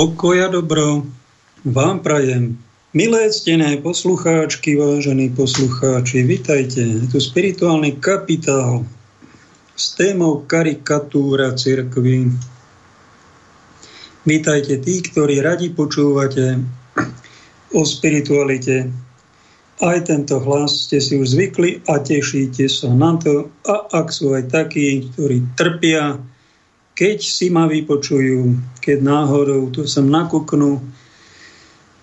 Pokoj dobro vám prajem. Milé ctené poslucháčky, vážení poslucháči, vitajte. Je tu spirituálny kapitál s témou karikatúra cirkvy. Vítajte tí, ktorí radi počúvate o spiritualite. Aj tento hlas ste si už zvykli a tešíte sa na to. A ak sú aj takí, ktorí trpia, keď si ma vypočujú, keď náhodou to sem nakúknú,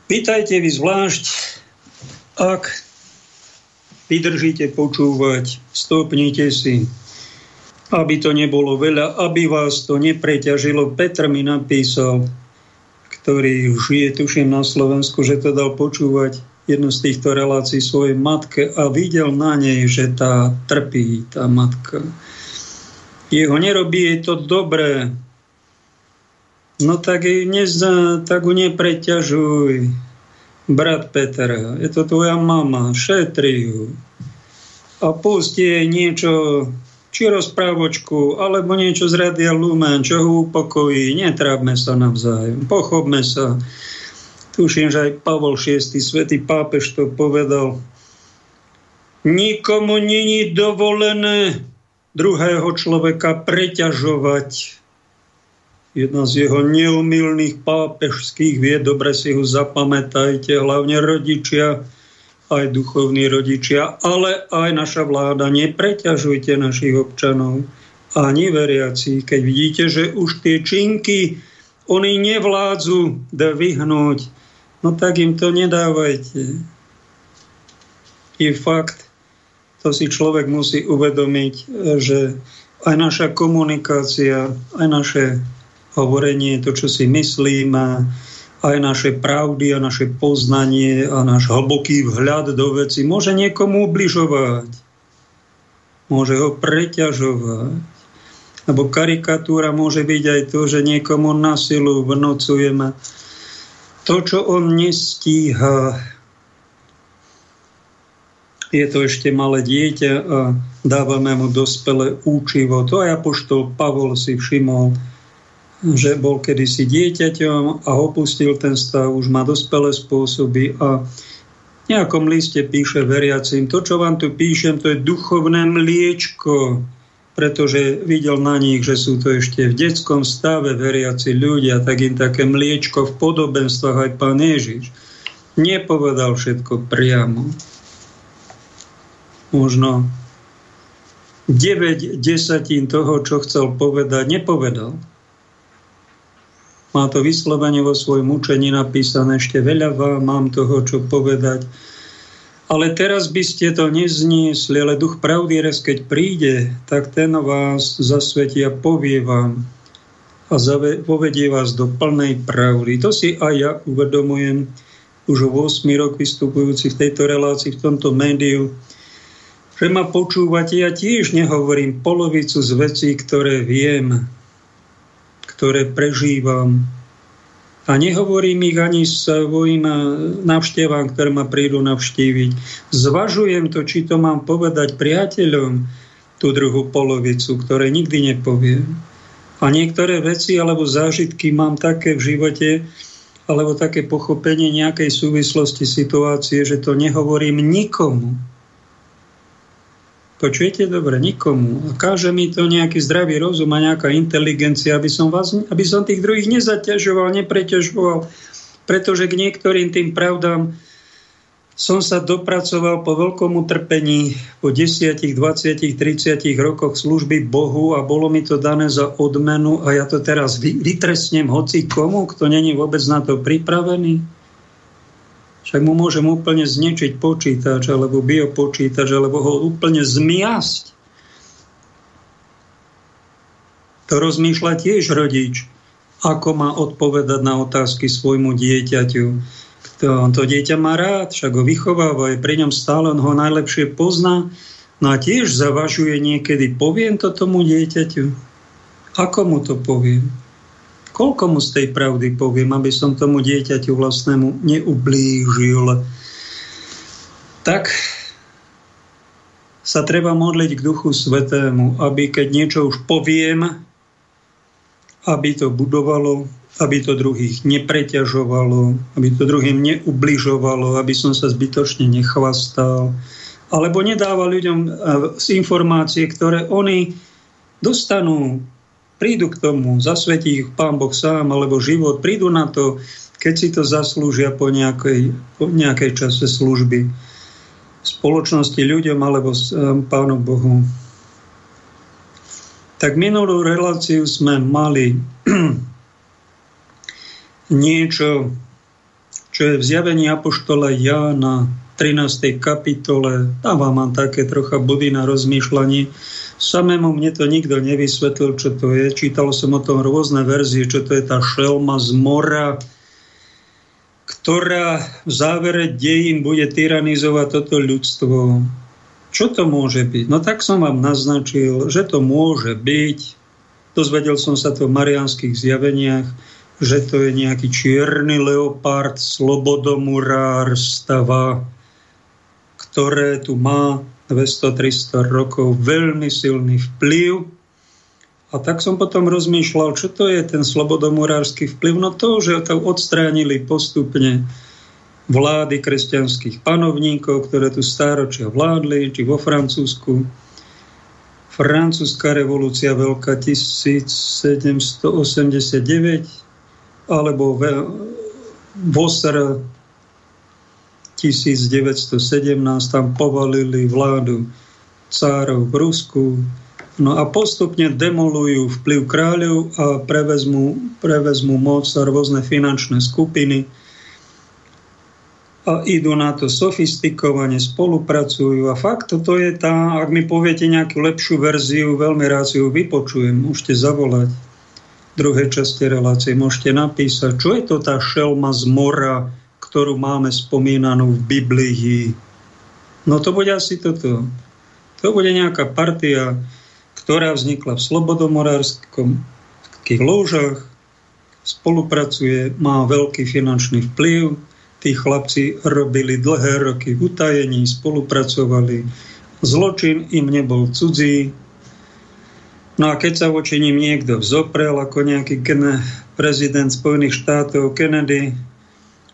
pýtajte vy zvlášť, ak vydržíte počúvať, stopnite si, aby to nebolo veľa, aby vás to nepreťažilo. Petr mi napísal, ktorý žije, tuším, na Slovensku, že to dal počúvať jednu z týchto relácií svojej matke a videl na nej, že tá trpí, tá matka jeho nerobí jej to dobré. No tak, neza, tak ju nepreťažuj, brat Peter. Je to tvoja mama, šetri ju. A pusti jej niečo, či rozprávočku, alebo niečo z Radia Lumen, čo ho upokojí. Netrápme sa navzájom, pochopme sa. Tuším, že aj Pavol VI, svätý pápež to povedal. Nikomu není dovolené druhého človeka preťažovať. Jedna z jeho neumilných pápežských vied, dobre si ho zapamätajte, hlavne rodičia, aj duchovní rodičia, ale aj naša vláda. Nepreťažujte našich občanov, ani veriaci. Keď vidíte, že už tie činky oni nevládzu vyhnúť, no tak im to nedávajte. Je fakt, to si človek musí uvedomiť, že aj naša komunikácia, aj naše hovorenie, to, čo si myslíme, aj naše pravdy a naše poznanie a náš hlboký vhľad do veci môže niekomu ubližovať. Môže ho preťažovať. Lebo karikatúra môže byť aj to, že niekomu na silu vnúcujeme to, čo on nestíha je to ešte malé dieťa a dávame mu dospelé účivo. To aj apoštol Pavol si všimol, že bol kedysi dieťaťom a opustil ten stav, už má dospelé spôsoby a v nejakom liste píše veriacim, to, čo vám tu píšem, to je duchovné mliečko, pretože videl na nich, že sú to ešte v detskom stave veriaci ľudia, tak im také mliečko v podobenstvách aj pán Ježiš nepovedal všetko priamo možno 9 desatín toho, čo chcel povedať, nepovedal. Má to vyslovene vo svojom učení napísané, ešte veľa vám mám toho, čo povedať. Ale teraz by ste to nezniesli, ale duch pravdy raz, keď príde, tak ten vás zasvetí a povie vám a povedie vás do plnej pravdy. To si aj ja uvedomujem už 8 rok vystupujúci v tejto relácii, v tomto médiu, že ma počúvate. Ja tiež nehovorím polovicu z vecí, ktoré viem, ktoré prežívam. A nehovorím ich ani svojim návštevám, ktoré ma prídu navštíviť. Zvažujem to, či to mám povedať priateľom, tú druhú polovicu, ktoré nikdy nepoviem. A niektoré veci alebo zážitky mám také v živote, alebo také pochopenie nejakej súvislosti situácie, že to nehovorím nikomu. Počujete dobre? Nikomu. A káže mi to nejaký zdravý rozum a nejaká inteligencia, aby som, vás, aby som tých druhých nezaťažoval, nepreťažoval. Pretože k niektorým tým pravdám som sa dopracoval po veľkom utrpení, po 10, 20, 30 rokoch služby Bohu a bolo mi to dané za odmenu a ja to teraz vytresnem hoci komu, kto není vôbec na to pripravený. Však mu môžem úplne zničiť počítač alebo biopočítač alebo ho úplne zmiasť. To rozmýšľa tiež rodič, ako má odpovedať na otázky svojmu dieťaťu. Kto, to dieťa má rád, však ho vychováva, je pri ňom stále, on ho najlepšie pozná. No a tiež zavažuje niekedy, poviem to tomu dieťaťu. Ako mu to poviem? Koľko mu z tej pravdy poviem, aby som tomu dieťaťu vlastnému neublížil. Tak sa treba modliť k Duchu Svetému, aby keď niečo už poviem, aby to budovalo, aby to druhých nepreťažovalo, aby to druhým neubližovalo, aby som sa zbytočne nechvastal, alebo nedával ľuďom e, z informácie, ktoré oni dostanú, prídu k tomu, zasvetí ich Pán Boh sám, alebo život, prídu na to, keď si to zaslúžia po nejakej, po nejakej čase služby spoločnosti ľuďom alebo s e, Pánom Bohu. Tak minulú reláciu sme mali niečo, čo je v zjavení Apoštola Jána 13. kapitole. Tam vám mám také trocha body na rozmýšľanie. Samému mne to nikto nevysvetlil, čo to je. Čítal som o tom rôzne verzie, čo to je tá šelma z mora, ktorá v závere dejín bude tyranizovať toto ľudstvo. Čo to môže byť? No tak som vám naznačil, že to môže byť. Dozvedel som sa to v marianských zjaveniach že to je nejaký čierny leopard, slobodomurár stava, ktoré tu má 200-300 rokov veľmi silný vplyv. A tak som potom rozmýšľal, čo to je ten slobodomurársky vplyv. No to, že to odstránili postupne vlády kresťanských panovníkov, ktoré tu stáročia vládli, či vo Francúzsku. Francúzska revolúcia veľká 1789, alebo Vosr 1917 tam povalili vládu cárov v Rusku. No a postupne demolujú vplyv kráľov a prevezmú, prevezmú moc a rôzne finančné skupiny a idú na to sofistikovane, spolupracujú a fakt toto je tá, ak mi poviete nejakú lepšiu verziu, veľmi rád si ju vypočujem, môžete zavolať druhej časti relácie môžete napísať, čo je to tá šelma z mora, ktorú máme spomínanú v Biblii. No to bude asi toto. To bude nejaká partia, ktorá vznikla v Slobodomorárskom takých lúžach, spolupracuje, má veľký finančný vplyv. Tí chlapci robili dlhé roky v utajení, spolupracovali. Zločin im nebol cudzí, No a keď sa voči ním niekto vzoprel, ako nejaký prezident Spojených štátov Kennedy v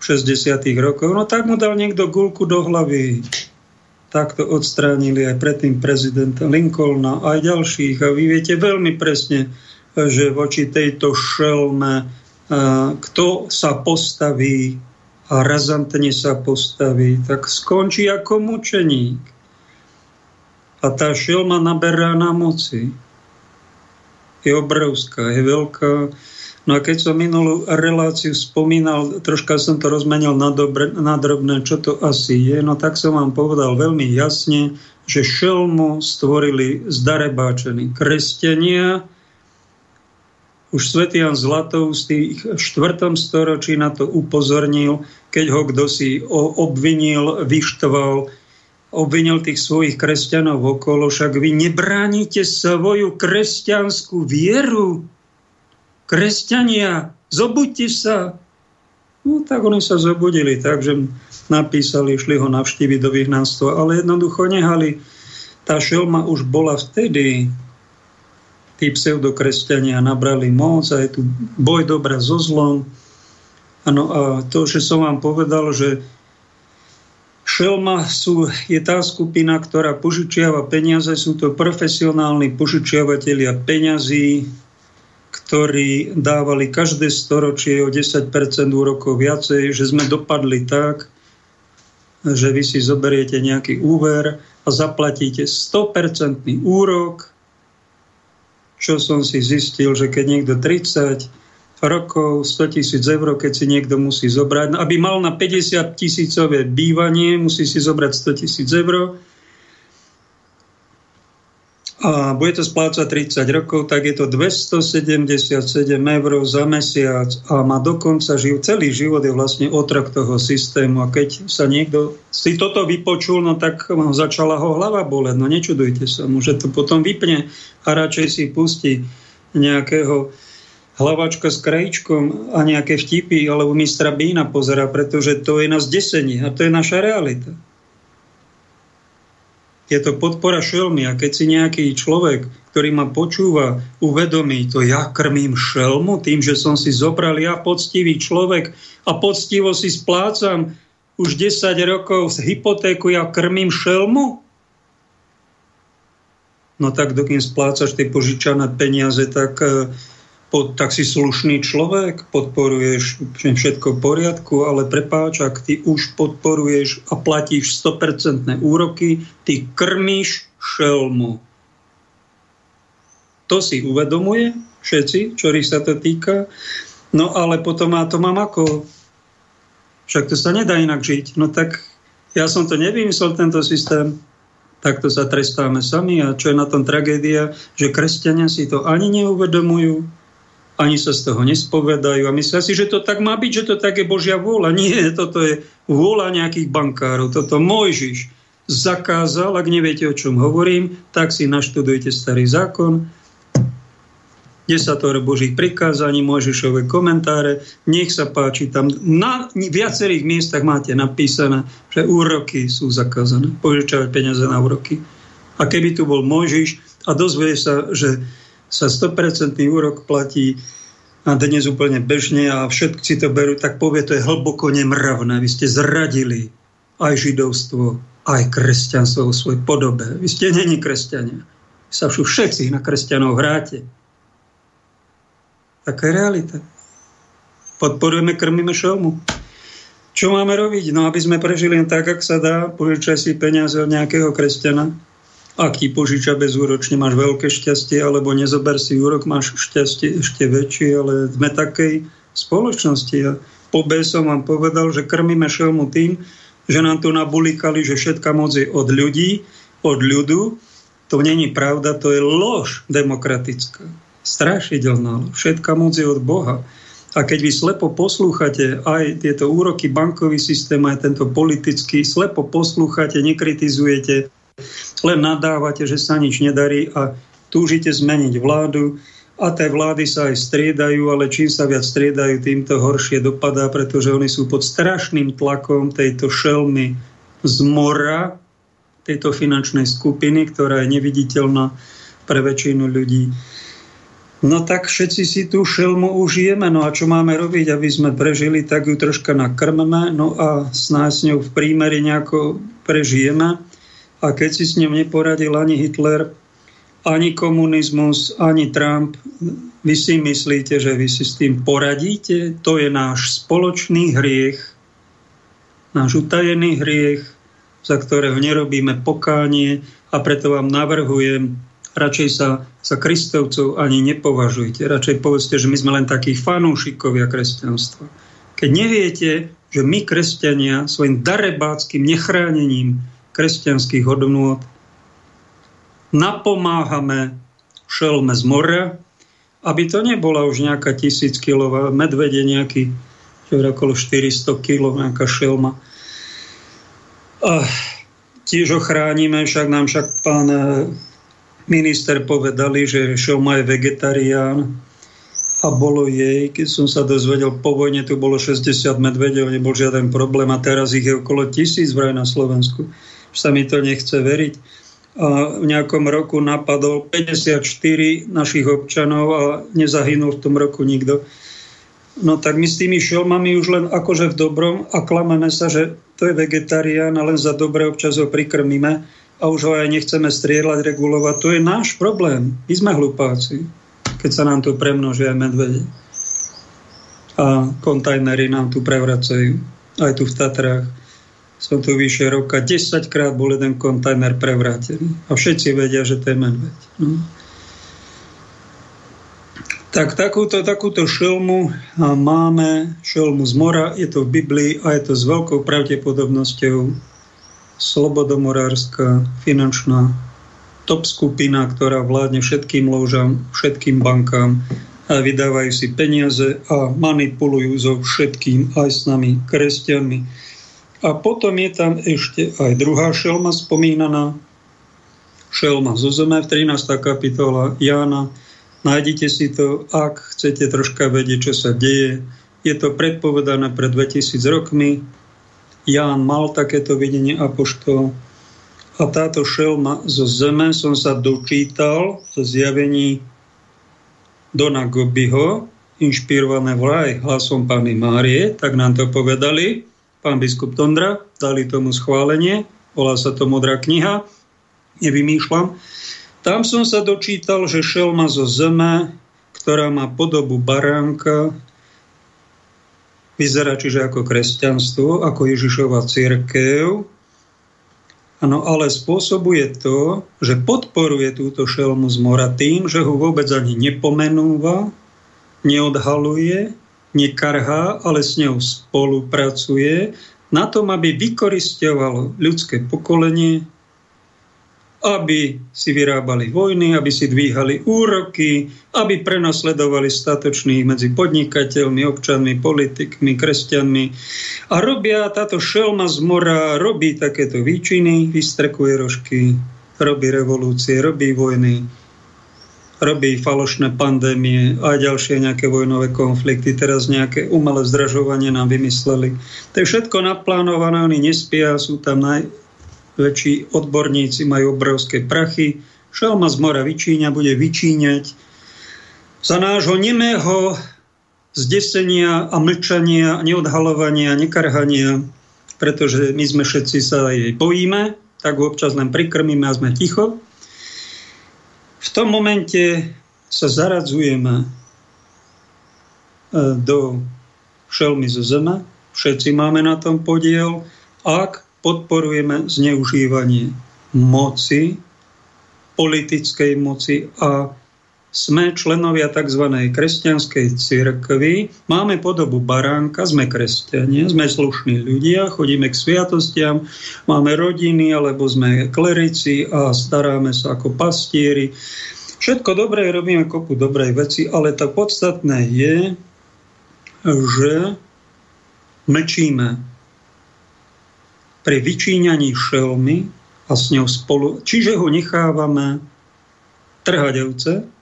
60. rokoch, no tak mu dal niekto gulku do hlavy. Tak to odstránili aj predtým prezidenta Lincolna, aj ďalších. A vy viete veľmi presne, že voči tejto šelme, kto sa postaví a razantne sa postaví, tak skončí ako mučeník. A tá šelma naberá na moci je obrovská, je veľká. No a keď som minulú reláciu spomínal, troška som to rozmenil na, dobre, na drobné, čo to asi je, no tak som vám povedal veľmi jasne, že šelmu stvorili zdarebáčení kresťania. Už svätý Jan Zlatov z tých v 4. storočí na to upozornil, keď ho kto si obvinil, vyštval, obvinil tých svojich kresťanov okolo, však vy nebránite svoju kresťanskú vieru. Kresťania, zobuďte sa. No tak oni sa zobudili, takže napísali, šli ho navštíviť do vyhnanstva, ale jednoducho nehali. Tá šelma už bola vtedy. Tí pseudokresťania nabrali moc a je tu boj dobra so zlom. Ano, a to, že som vám povedal, že Šelma sú, je tá skupina, ktorá požičiava peniaze, sú to profesionálni požičiavatelia peňazí, ktorí dávali každé storočie o 10% úrokov viacej, že sme dopadli tak, že vy si zoberiete nejaký úver a zaplatíte 100% úrok, čo som si zistil, že keď niekto 30 rokov 100 tisíc eur, keď si niekto musí zobrať. Aby mal na 50 tisícové bývanie, musí si zobrať 100 tisíc eur. A bude to splácať 30 rokov, tak je to 277 eur za mesiac a má dokonca živ, celý život je vlastne otrok toho systému. A keď sa niekto si toto vypočul, no tak začala ho hlava boleť. No nečudujte sa mu, že to potom vypne a radšej si pustí nejakého hlavačka s krajičkom a nejaké vtipy alebo mistra Bína pozera, pretože to je nás desenie a to je naša realita. Je to podpora šelmy. A keď si nejaký človek, ktorý ma počúva, uvedomí to, ja krmím šelmu tým, že som si zobral ja poctivý človek a poctivo si splácam už 10 rokov z hypotéku, ja krmím šelmu? No tak dokým splácaš tie požičané peniaze, tak uh, pod, tak si slušný človek, podporuješ všetko v poriadku, ale prepáč, ak ty už podporuješ a platíš 100% úroky, ty krmíš šelmu. To si uvedomuje všetci, ktorých sa to týka. No ale potom a to mám ako? Však to sa nedá inak žiť. No tak ja som to nevymyslel, tento systém. Takto sa trestáme sami. A čo je na tom tragédia, že kresťania si to ani neuvedomujú, ani sa z toho nespovedajú a myslia si, že to tak má byť, že to tak je Božia vôľa. Nie, toto je vôľa nejakých bankárov. Toto Mojžiš zakázal, ak neviete, o čom hovorím, tak si naštudujte starý zákon, desatoro Božích prikázaní, Mojžišové komentáre, nech sa páči, tam na viacerých miestach máte napísané, že úroky sú zakázané, požičavať peniaze na úroky. A keby tu bol Mojžiš a dozvie sa, že sa 100% úrok platí a dnes úplne bežne a všetci to berú, tak povie, to je hlboko nemravné. Vy ste zradili aj židovstvo, aj kresťanstvo vo svojej podobe. Vy ste není kresťania. Vy sa všetci na kresťanov hráte. Taká je realita. Podporujeme, krmíme šelmu. Čo máme robiť? No, aby sme prežili len tak, ak sa dá, požičaj si peniaze od nejakého kresťana, ak ti požiča bezúročne, máš veľké šťastie, alebo nezober si úrok, máš šťastie ešte väčšie, ale sme takej spoločnosti. A po som vám povedal, že krmíme šelmu tým, že nám tu nabulikali, že všetka moc je od ľudí, od ľudu. To není pravda, to je lož demokratická. Strašidelná. Všetka moc je od Boha. A keď vy slepo poslúchate aj tieto úroky, bankový systém, aj tento politický, slepo poslúchate, nekritizujete, len nadávate, že sa nič nedarí a túžite zmeniť vládu a tie vlády sa aj striedajú, ale čím sa viac striedajú, tým to horšie dopadá, pretože oni sú pod strašným tlakom tejto šelmy z mora, tejto finančnej skupiny, ktorá je neviditeľná pre väčšinu ľudí. No tak všetci si tú šelmu užijeme, no a čo máme robiť, aby sme prežili, tak ju troška nakrmeme, no a snáď s ňou v prímeri nejako prežijeme. A keď si s ním neporadil ani Hitler, ani komunizmus, ani Trump, vy si myslíte, že vy si s tým poradíte? To je náš spoločný hriech, náš utajený hriech, za ktorého nerobíme pokánie a preto vám navrhujem, radšej sa za kristovcov ani nepovažujte. Radšej povedzte, že my sme len takí fanúšikovia kresťanstva. Keď neviete, že my, kresťania, svojim darebáckým nechránením kresťanských hodnôt. Napomáhame šelme z mora, aby to nebola už nejaká tisíckilová medvede, nejaký čo okolo 400 kg, nejaká šelma. A tiež ho chránime, však nám však pán eh, minister povedali, že šelma je vegetarián a bolo jej, keď som sa dozvedel, po vojne tu bolo 60 medvedov, nebol žiaden problém a teraz ich je okolo tisíc vraj na Slovensku sa mi to nechce veriť. A v nejakom roku napadol 54 našich občanov a nezahynul v tom roku nikto. No tak my s tými šelmami už len akože v dobrom a klameme sa, že to je vegetarián a len za dobre občas ho prikrmíme a už ho aj nechceme strieľať, regulovať. To je náš problém. My sme hlupáci, keď sa nám tu premnožia medvede. A kontajnery nám tu prevracajú. Aj tu v Tatrách som tu vyše roka, 10 krát bol jeden kontajner prevrátený. A všetci vedia, že to je medveď. No. Tak takúto, takúto šelmu máme, šelmu z mora, je to v Biblii a je to s veľkou pravdepodobnosťou slobodomorárska finančná top skupina, ktorá vládne všetkým ložam, všetkým bankám a vydávajú si peniaze a manipulujú so všetkým, aj s nami, kresťanmi a potom je tam ešte aj druhá šelma spomínaná, šelma zo zeme v 13. kapitola Jána. Nájdite si to, ak chcete troška vedieť, čo sa deje. Je to predpovedané pred 2000 rokmi. Ján mal takéto videnie apoštol A táto šelma zo zeme som sa dočítal zo zjavení Dona Gobiho, inšpirované vraj hlasom pani Márie, tak nám to povedali. Pán biskup Tondra, dali tomu schválenie, volá sa to Modrá kniha, nevymýšľam. Tam som sa dočítal, že šelma zo zeme, ktorá má podobu baránka, vyzerá čiže ako kresťanstvo, ako Ježišova církev, Ano, ale spôsobuje to, že podporuje túto šelmu z mora tým, že ho vôbec ani nepomenúva, neodhaluje, nekarhá, ale s ňou spolupracuje na tom, aby vykoristovalo ľudské pokolenie, aby si vyrábali vojny, aby si dvíhali úroky, aby prenasledovali statočných medzi podnikateľmi, občanmi, politikmi, kresťanmi. A robia táto šelma z mora, robí takéto výčiny, vystrekuje rožky, robí revolúcie, robí vojny, robí falošné pandémie a ďalšie nejaké vojnové konflikty. Teraz nejaké umelé zdražovanie nám vymysleli. To je všetko naplánované, oni nespia, sú tam naj, väčší odborníci majú obrovské prachy. Šelma z mora vyčíňa, bude vyčíňať za nášho nemého zdesenia a mlčania, neodhalovania, nekarhania, pretože my sme všetci sa jej bojíme, tak občas len prikrmíme a sme ticho. V tom momente sa zaradzujeme e, do šelmy zo zeme, všetci máme na tom podiel, ak podporujeme zneužívanie moci, politickej moci a sme členovia tzv. kresťanskej cirkvi, máme podobu baránka, sme kresťania, sme slušní ľudia, chodíme k sviatostiam, máme rodiny, alebo sme klerici a staráme sa ako pastieri. Všetko dobré, robíme kopu dobrej veci, ale to podstatné je, že mlčíme pri vyčíňaní šelmy a s ňou spolu, čiže ho nechávame trhať ovce,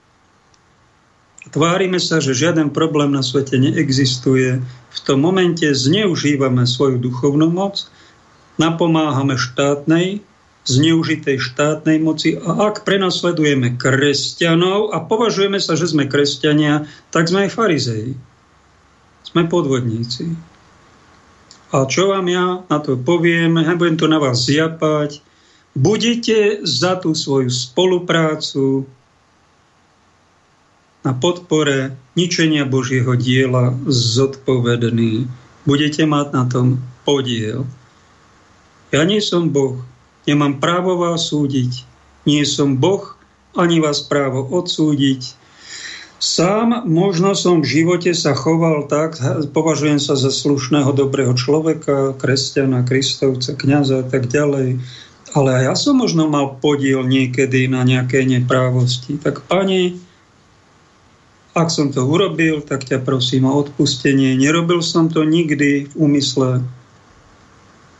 tvárime sa, že žiaden problém na svete neexistuje. V tom momente zneužívame svoju duchovnú moc, napomáhame štátnej, zneužitej štátnej moci a ak prenasledujeme kresťanov a považujeme sa, že sme kresťania, tak sme aj farizeji. Sme podvodníci. A čo vám ja na to poviem, ja budem to na vás zjapať. Budete za tú svoju spoluprácu na podpore ničenia Božieho diela zodpovední. Budete mať na tom podiel. Ja nie som Boh, nemám právo vás súdiť. Nie som Boh, ani vás právo odsúdiť. Sám možno som v živote sa choval tak, považujem sa za slušného, dobrého človeka, kresťana, kristovca, kniaza a tak ďalej. Ale ja som možno mal podiel niekedy na nejaké neprávosti. Tak pani, ak som to urobil, tak ťa prosím o odpustenie. Nerobil som to nikdy v úmysle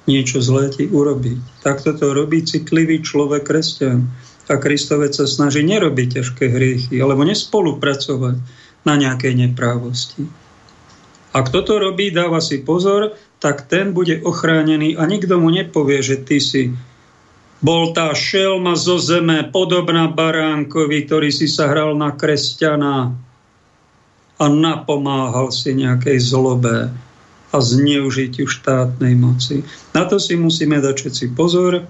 niečo zlé ti urobiť. Tak toto robí citlivý človek kresťan a Kristovec sa snaží nerobiť ťažké hriechy, alebo nespolupracovať na nejakej neprávosti. Ak toto robí, dáva si pozor, tak ten bude ochránený a nikto mu nepovie, že ty si bol tá šelma zo zeme, podobná baránkovi, ktorý si sa hral na kresťana a napomáhal si nejakej zlobe a zneužitiu štátnej moci. Na to si musíme dať všetci pozor,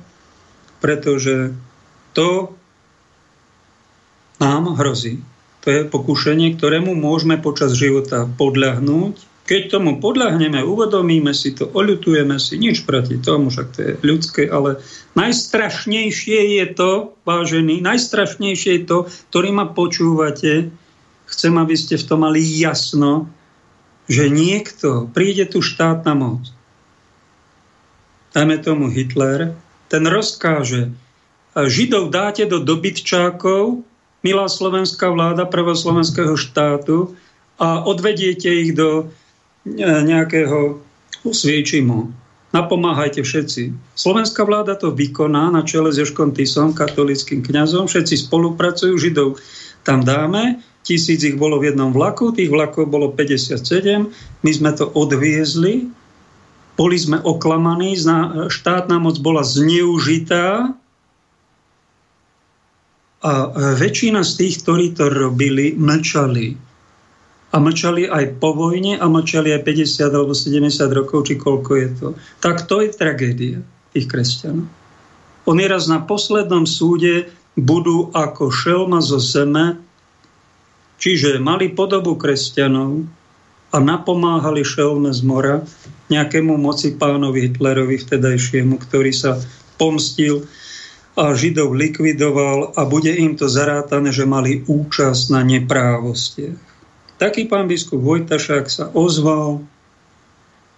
pretože to nám hrozí. To je pokušenie, ktorému môžeme počas života podľahnúť. Keď tomu podľahneme, uvedomíme si to, oľutujeme si, nič proti tomu, však to je ľudské, ale najstrašnejšie je to, vážený, najstrašnejšie je to, ktorý ma počúvate, chcem, aby ste v tom mali jasno, že niekto, príde tu štátna moc, dajme tomu Hitler, ten rozkáže, Židov dáte do dobytčákov, milá slovenská vláda prvoslovenského štátu, a odvediete ich do e, nejakého sviečimo. Napomáhajte všetci. Slovenská vláda to vykoná na čele s Joškom Tisom, katolickým kňazom. Všetci spolupracujú, Židov tam dáme. Tisíc ich bolo v jednom vlaku, tých vlakov bolo 57. My sme to odviezli, boli sme oklamaní, štátna moc bola zneužitá A väčšina z tých, ktorí to robili, mlčali. A mlčali aj po vojne a mlčali aj 50 alebo 70 rokov, či koľko je to. Tak to je tragédia tých kresťanov. Oni raz na poslednom súde budú ako šelma zo zeme, čiže mali podobu kresťanov a napomáhali šelme z mora nejakému moci pánovi Hitlerovi vtedajšiemu, ktorý sa pomstil a Židov likvidoval a bude im to zarátané, že mali účasť na neprávostiach. Taký pán biskup Vojtašák sa ozval,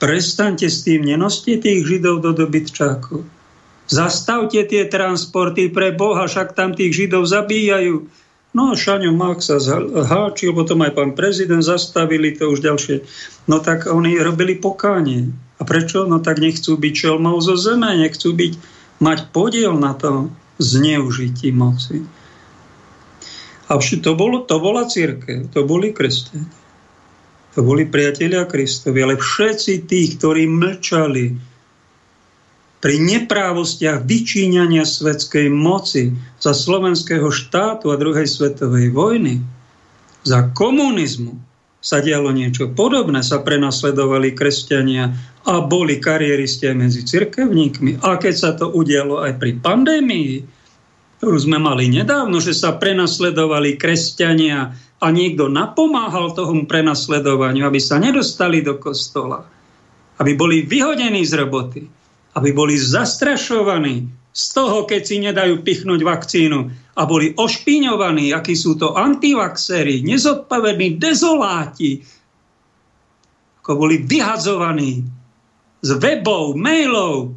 prestaňte s tým, nenoste tých Židov do dobytčákov. Zastavte tie transporty pre Boha, však tam tých Židov zabíjajú. No a Šaňo Mach sa háčil, potom aj pán prezident zastavili to už ďalšie. No tak oni robili pokánie. A prečo? No tak nechcú byť čelmou zo zeme, nechcú byť mať podiel na tom zneužití moci. A to, bolo, to bola církev, to boli kresťania. To boli priatelia Kristovi, ale všetci tí, ktorí mlčali pri neprávostiach vyčíňania svetskej moci za slovenského štátu a druhej svetovej vojny, za komunizmu, sa dialo niečo podobné, sa prenasledovali kresťania a boli kariéristi aj medzi cirkevníkmi. A keď sa to udialo aj pri pandémii, ktorú sme mali nedávno, že sa prenasledovali kresťania a niekto napomáhal tomu prenasledovaniu, aby sa nedostali do kostola, aby boli vyhodení z roboty, aby boli zastrašovaní z toho, keď si nedajú pichnúť vakcínu, a boli ošpíňovaní, akí sú to antivaxery, nezodpovední dezoláti, ako boli vyhadzovaní z webov, mailov,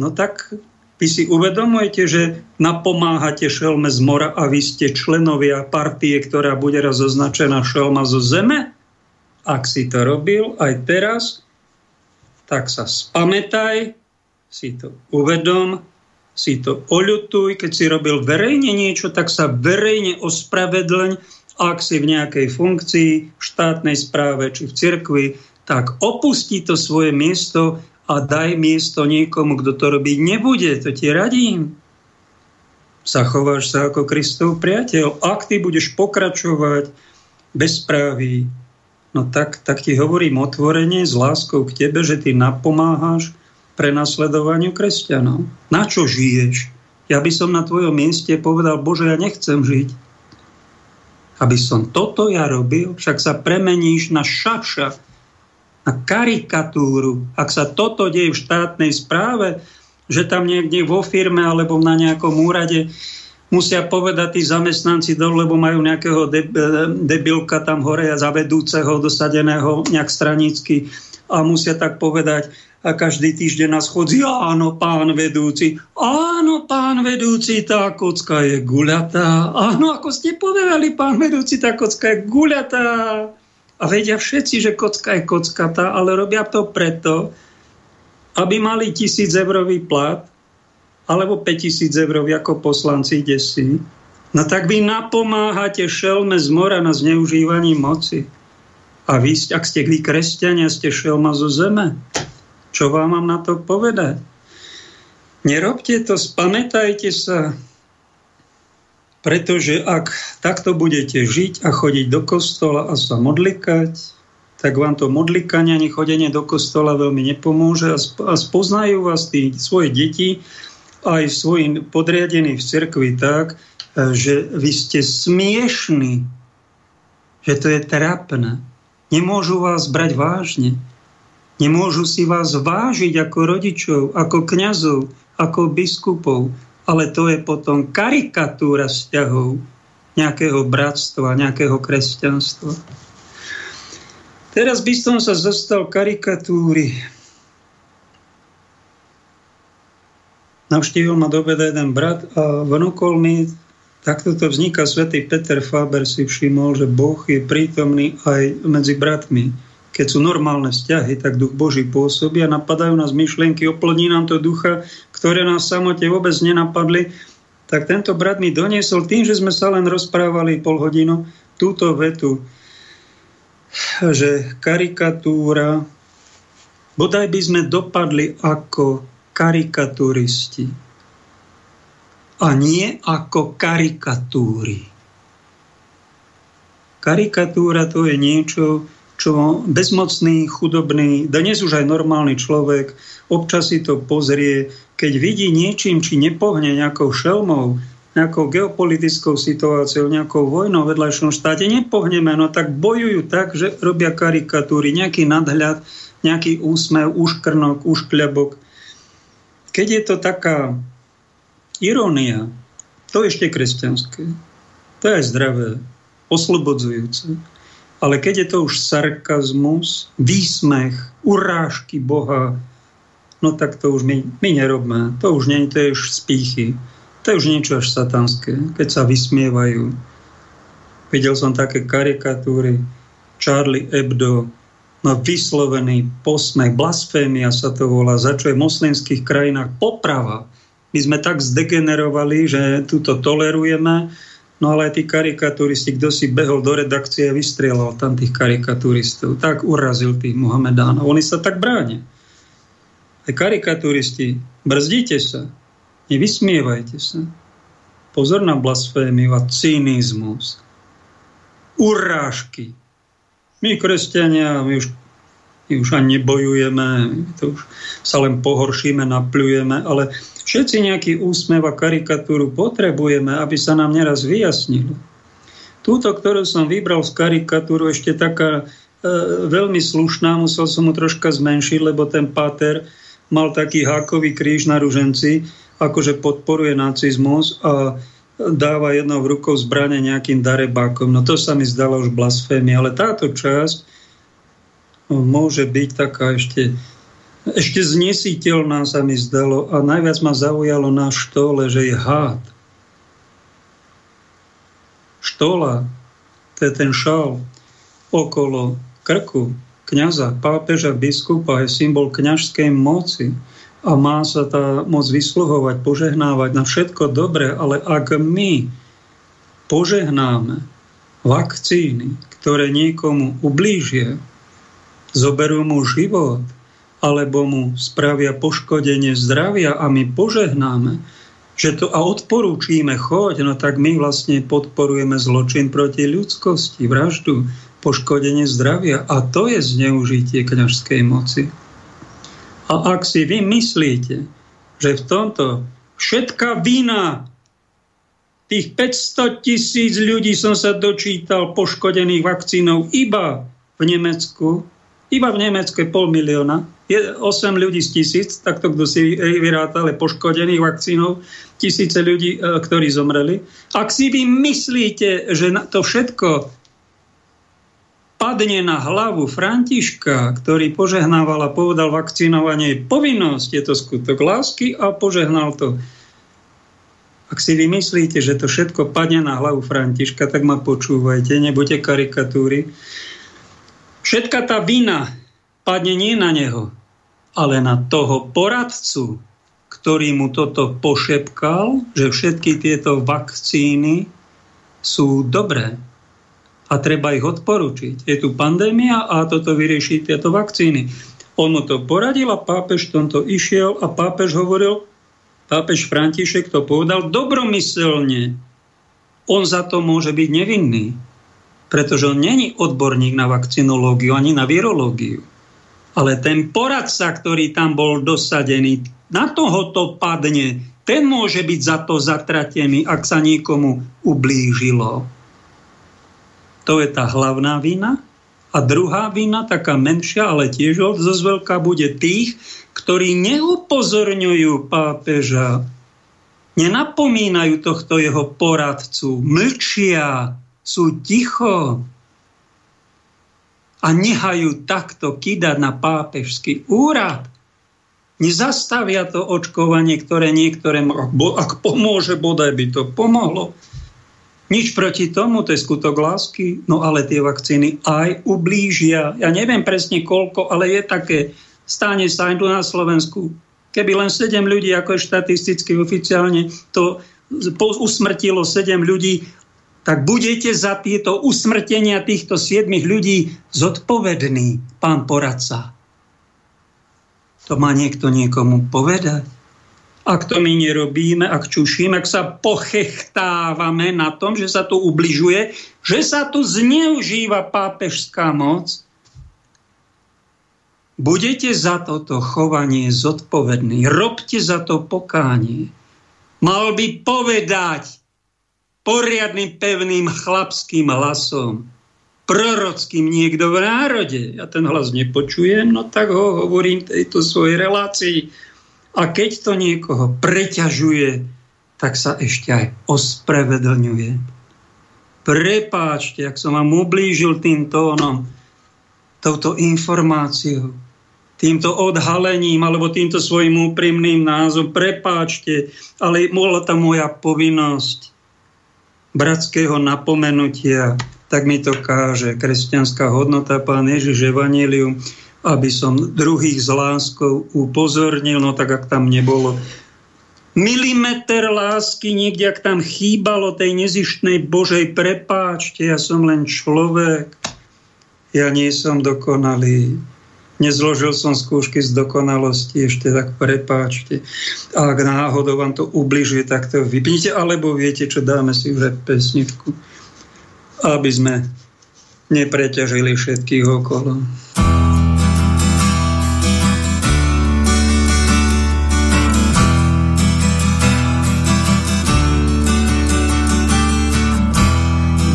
no tak vy si uvedomujete, že napomáhate šelme z mora a vy ste členovia partie, ktorá bude raz označená šelma zo zeme? Ak si to robil aj teraz, tak sa spamätaj, si to uvedom si to oľutuj, keď si robil verejne niečo, tak sa verejne ospravedlň, ak si v nejakej funkcii, v štátnej správe či v cirkvi, tak opustí to svoje miesto a daj miesto niekomu, kto to robiť nebude. To ti radím. Zachováš sa ako Kristov priateľ. Ak ty budeš pokračovať bez správy, no tak, tak ti hovorím otvorene s láskou k tebe, že ty napomáhaš prenasledovaniu kresťanov. Na čo žiješ? Ja by som na tvojom mieste povedal, Bože, ja nechcem žiť. Aby som toto ja robil, však sa premeníš na šaša, na karikatúru. Ak sa toto deje v štátnej správe, že tam niekde vo firme alebo na nejakom úrade musia povedať tí zamestnanci dole, lebo majú nejakého debilka tam hore a zavedúceho dosadeného nejak stranicky a musia tak povedať, a každý týždeň na schodzi, áno, pán vedúci, áno, pán vedúci, tá kocka je guľatá. Áno, ako ste povedali, pán vedúci, tá kocka je guľatá. A vedia všetci, že kocka je kockatá, ale robia to preto, aby mali tisíc eurový plat, alebo 5000 eurový ako poslanci desí. No tak vy napomáhate šelme z mora na zneužívaní moci. A vy, ak ste vy kresťania, ste šelma zo zeme. Čo vám mám na to povedať? Nerobte to, spamätajte sa, pretože ak takto budete žiť a chodiť do kostola a sa modlikať, tak vám to modlikanie ani chodenie do kostola veľmi nepomôže a spoznajú vás tí svoje deti aj svojim podriadení v cirkvi tak, že vy ste smiešní, že to je trápne. Nemôžu vás brať vážne. Nemôžu si vás vážiť ako rodičov, ako kňazov, ako biskupov, ale to je potom karikatúra vzťahov nejakého bratstva, nejakého kresťanstva. Teraz by som sa zostal karikatúry. Navštívil ma dobeda jeden brat a vnúkol mi, takto to vzniká, svätý Peter Faber si všimol, že Boh je prítomný aj medzi bratmi. Keď sú normálne vzťahy, tak duch Boží pôsobí a napadajú nás myšlienky, oplní nám to ducha, ktoré nás samote vôbec nenapadli, tak tento brat mi doniesol tým, že sme sa len rozprávali pol hodinu túto vetu, že karikatúra, bodaj by sme dopadli ako karikaturisti. a nie ako karikatúry. Karikatúra to je niečo, čo bezmocný, chudobný, dnes už aj normálny človek občas si to pozrie, keď vidí niečím, či nepohne nejakou šelmou, nejakou geopolitickou situáciou, nejakou vojnou v vedľajšom štáte, nepohneme, no tak bojujú tak, že robia karikatúry, nejaký nadhľad, nejaký úsmev, úškrnok, úškľabok. Keď je to taká irónia, to ešte kresťanské. To je aj zdravé oslobodzujúce. Ale keď je to už sarkazmus, výsmech, urážky Boha, no tak to už my, my nerobme. To už nie, to je už spíchy. To je už niečo až satanské, keď sa vysmievajú. Videl som také karikatúry Charlie Hebdo, no vyslovený posmech, blasfémia sa to volá, za čo je v moslimských krajinách poprava. My sme tak zdegenerovali, že túto tolerujeme, No ale aj tí karikaturisti, kto si behol do redakcie a vystrieľal tam tých karikaturistov, tak urazil tých Mohamedánov. Oni sa tak bránia. Aj karikaturisti, brzdíte sa, nevysmievajte sa. Pozor na blasfémiu a cynizmus. Urážky. My, kresťania, my už, my už ani nebojujeme, to už sa len pohoršíme, napľujeme, ale Všetci nejaký úsmev a karikatúru potrebujeme, aby sa nám neraz vyjasnilo. Túto, ktorú som vybral z karikatúru, ešte taká e, veľmi slušná, musel som mu troška zmenšiť, lebo ten páter mal taký hákový kríž na ruženci, akože podporuje nacizmus a dáva jednou rukou zbrane nejakým darebákom. No to sa mi zdalo už blasfémia, ale táto časť no, môže byť taká ešte ešte znesiteľná sa mi zdalo a najviac ma zaujalo na štole, že je hád. Štola, to je ten šál okolo krku kniaza, pápeža, biskupa, je symbol kňažskej moci a má sa tá moc vysluhovať, požehnávať na všetko dobré, ale ak my požehnáme vakcíny, ktoré niekomu ublížia, zoberú mu život, alebo mu spravia poškodenie zdravia a my požehnáme, že to a odporúčíme, choď, no tak my vlastne podporujeme zločin proti ľudskosti, vraždu, poškodenie zdravia. A to je zneužitie kňažskej moci. A ak si vy myslíte, že v tomto všetká vina tých 500 tisíc ľudí som sa dočítal poškodených vakcínou iba v Nemecku, iba v Nemecku je pol milióna, je 8 ľudí z tisíc, takto kto si vyrátal, poškodených vakcínou, tisíce ľudí, e, ktorí zomreli. Ak si vy myslíte, že to všetko padne na hlavu Františka, ktorý požehnával a povedal vakcinovanie je povinnosť, je to skutok lásky a požehnal to. Ak si vy myslíte, že to všetko padne na hlavu Františka, tak ma počúvajte, nebuďte karikatúry. Všetka tá vina padne nie na neho, ale na toho poradcu, ktorý mu toto pošepkal, že všetky tieto vakcíny sú dobré a treba ich odporučiť. Je tu pandémia a toto vyrieši tieto vakcíny. Mu to poradil a pápež tomto išiel a pápež hovoril, pápež František to povedal dobromyselne. On za to môže byť nevinný pretože on není odborník na vakcinológiu ani na virológiu. Ale ten poradca, ktorý tam bol dosadený, na toho to padne. Ten môže byť za to zatratený, ak sa niekomu ublížilo. To je tá hlavná vina. A druhá vina, taká menšia, ale tiež dosť veľká, bude tých, ktorí neupozorňujú pápeža, nenapomínajú tohto jeho poradcu, mlčia, sú ticho a nehajú takto kidať na pápežský úrad. Nezastavia to očkovanie, ktoré niektoré, ak pomôže, bodaj by to pomohlo. Nič proti tomu, to je skutok lásky, no ale tie vakcíny aj ublížia. Ja neviem presne koľko, ale je také, stane sa aj tu na Slovensku. Keby len 7 ľudí, ako je štatisticky oficiálne, to usmrtilo 7 ľudí tak budete za tieto usmrtenia týchto siedmých ľudí zodpovední, pán poradca. To má niekto niekomu povedať? Ak to my nerobíme, ak čušíme, ak sa pochechtávame na tom, že sa tu ubližuje, že sa tu zneužíva pápežská moc, budete za toto chovanie zodpovední. Robte za to pokánie. Mal by povedať poriadnym, pevným chlapským hlasom, prorockým niekto v národe. Ja ten hlas nepočujem, no tak ho hovorím tejto svojej relácii a keď to niekoho preťažuje, tak sa ešte aj ospravedlňuje. Prepáčte, ak som vám ublížil tým tónom, touto informáciou, týmto odhalením alebo týmto svojim úprimným názvom. Prepáčte, ale bola tá moja povinnosť bratského napomenutia, tak mi to káže kresťanská hodnota, pán Ježiš Evangelium, aby som druhých s láskou upozornil, no tak ak tam nebolo milimeter lásky, niekde ak tam chýbalo tej nezištnej Božej, prepáčte, ja som len človek, ja nie som dokonalý, nezložil som skúšky z dokonalosti, ešte tak prepáčte. A ak náhodou vám to ubližuje, tak to vypnite, alebo viete, čo dáme si už pesničku, aby sme nepreťažili všetkých okolo.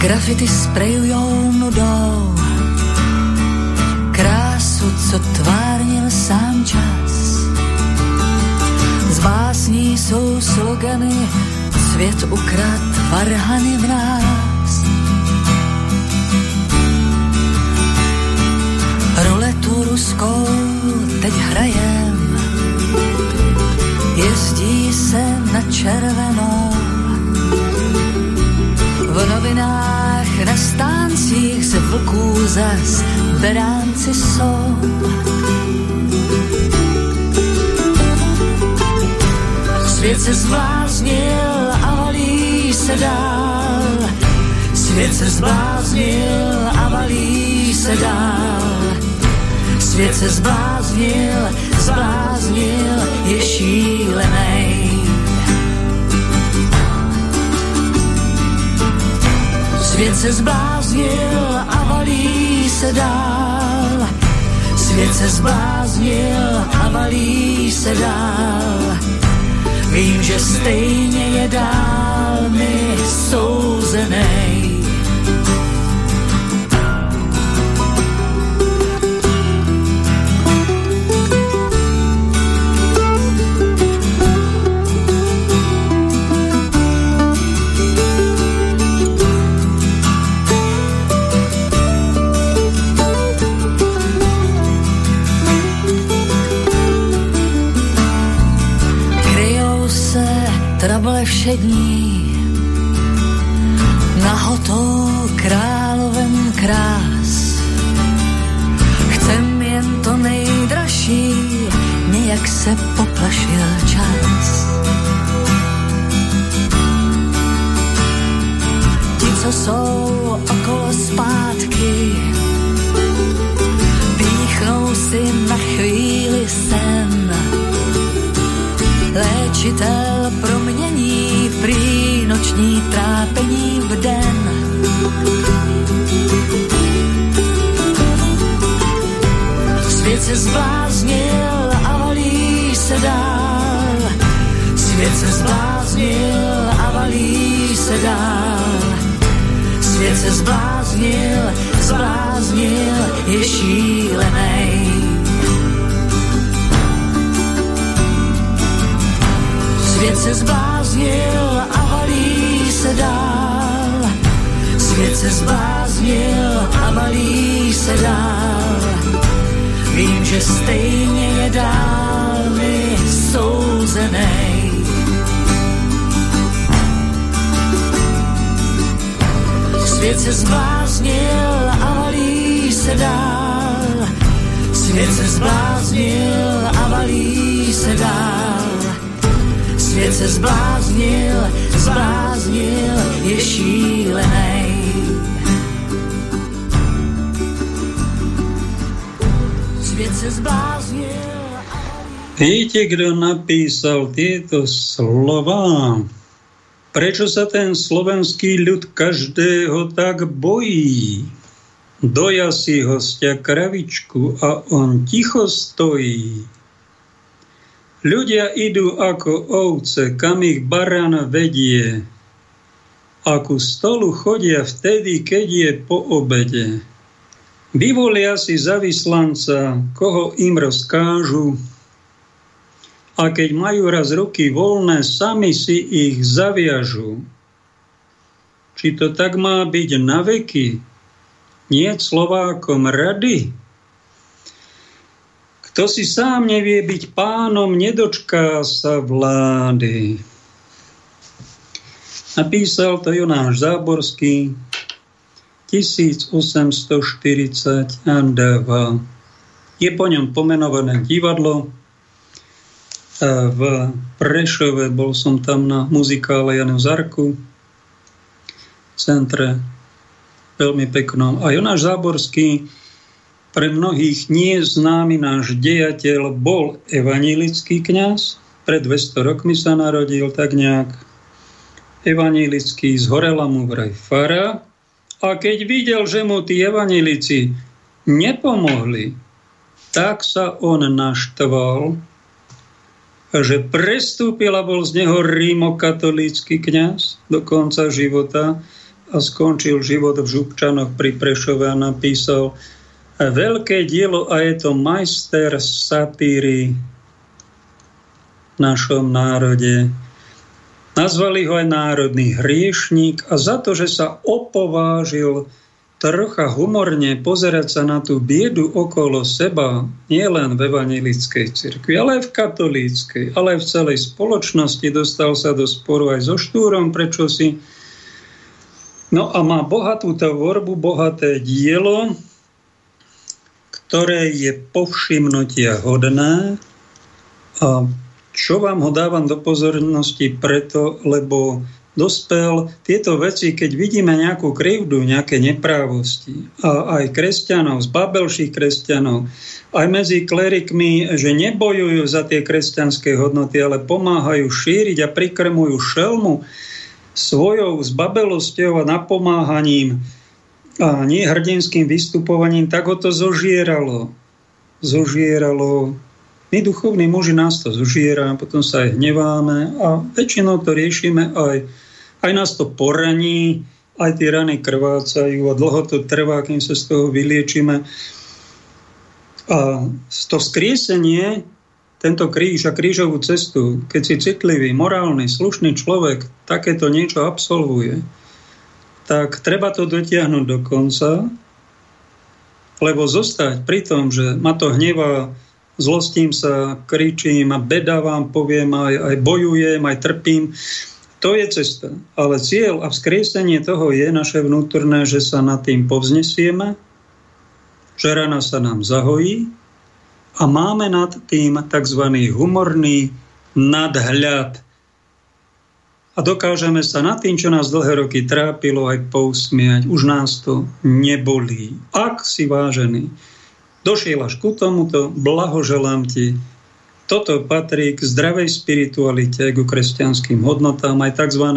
Grafity sprejujou nudou. Krásu, co tvárnil sám čas. Z básní jsou slogany Svět ukrad varhany v nás. Ruletu ruskou teď hrajem. Jezdí se na červenou. V novinách zas beránci jsou. Svět se zbláznil a valí se dál. Svět se zbláznil a valí se dál. Svět se zbláznil, zbláznil, je šílenej. Svět se zbláznil a valí se dál. Svět se zbláznil a valí se dál. Vím, že stejně je dál mi souzenej. Trable všední, nahotou královem krás. Chcem jen to nejdražší, nejak se poplašil čas. Ti, co jsou okolo zpátky, píchnou si na chvíli sen. Léčitel Svět se zbláznil a valí se dál. Svět se zbláznil a valí se dál. Svět se zbláznil, zbláznil, je šílenej. Svět se zbláznil a valí se dál. Svět se zbláznil a valí se dál. Vím, že stejně je dál mi souzenej. Svět se zbláznil a valí se dál. Svět se zbláznil a valí se dál. Svět se zbláznil, zbláznil, je šílenej. Viete, kto napísal tieto slova? Prečo sa ten slovenský ľud každého tak bojí? Doja si hostia kravičku a on ticho stojí. Ľudia idú ako ovce, kam ich barán vedie. A ku stolu chodia vtedy, keď je po obede. Vyvolia si za vyslanca, koho im rozkážu, a keď majú raz ruky voľné, sami si ich zaviažu. Či to tak má byť na veky? Nie Slovákom rady? Kto si sám nevie byť pánom, nedočká sa vlády. Napísal to Jonáš Záborský 1840 Je po ňom pomenované divadlo, v Prešove, bol som tam na muzikále Janu Zarku, v centre, veľmi peknom. A Jonáš Záborský, pre mnohých nie známy náš dejateľ, bol evanílický kňaz, pred 200 rokmi sa narodil tak nejak. Evanílický, zhorela mu vraj fara a keď videl, že mu tí evanílici nepomohli, tak sa on naštval že prestúpil a bol z neho rímokatolícky kňaz do konca života a skončil život v Župčanoch pri Prešove a napísal veľké dielo a je to majster satíry v našom národe. Nazvali ho aj národný hriešník a za to, že sa opovážil trocha humorne pozerať sa na tú biedu okolo seba, nielen v evanilickej cirkvi, ale aj v katolíckej, ale aj v celej spoločnosti. Dostal sa do sporu aj so Štúrom, prečo si. No a má bohatú tvorbu, bohaté dielo, ktoré je povšimnutia hodné. A čo vám ho dávam do pozornosti preto, lebo dospel tieto veci, keď vidíme nejakú krivdu, nejaké neprávosti, a aj kresťanov, z babelších kresťanov, aj medzi klerikmi, že nebojujú za tie kresťanské hodnoty, ale pomáhajú šíriť a prikrmujú šelmu svojou zbabelosťou a napomáhaním a nie hrdinským vystupovaním, tak ho to zožieralo. Zožieralo. My duchovní muži nás to zožiera, potom sa aj hneváme a väčšinou to riešime aj aj nás to poraní, aj tie rany krvácajú a dlho to trvá, kým sa z toho vyliečíme. A to skriesenie, tento kríž a krížovú cestu, keď si citlivý, morálny, slušný človek takéto niečo absolvuje, tak treba to dotiahnuť do konca, lebo zostať pri tom, že ma to hnevá, zlostím sa, kričím a beda vám poviem, aj, aj bojujem, aj trpím, to je cesta. Ale cieľ a vzkriesenie toho je naše vnútorné, že sa nad tým povznesieme, že rana sa nám zahojí a máme nad tým tzv. humorný nadhľad. A dokážeme sa nad tým, čo nás dlhé roky trápilo, aj pousmiať. Už nás to nebolí. Ak si vážený, došiel až ku tomuto, blahoželám ti, toto patrí k zdravej spiritualite, k kresťanským hodnotám, aj tzv.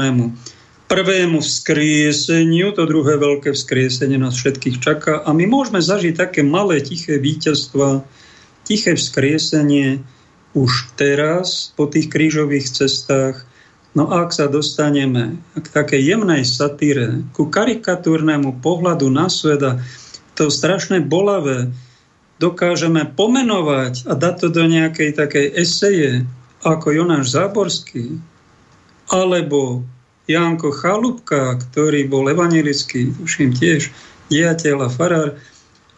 prvému vzkrieseniu, to druhé veľké vzkriesenie nás všetkých čaká a my môžeme zažiť také malé, tiché víťazstva, tiché vzkriesenie už teraz po tých krížových cestách. No a ak sa dostaneme k takej jemnej satíre, ku karikatúrnemu pohľadu na sveta, to strašné bolavé, dokážeme pomenovať a dať to do nejakej takej eseje, ako Jonáš Záborský, alebo Janko Chalúbka, ktorý bol evangelický, tuším tiež, diateľ a farár,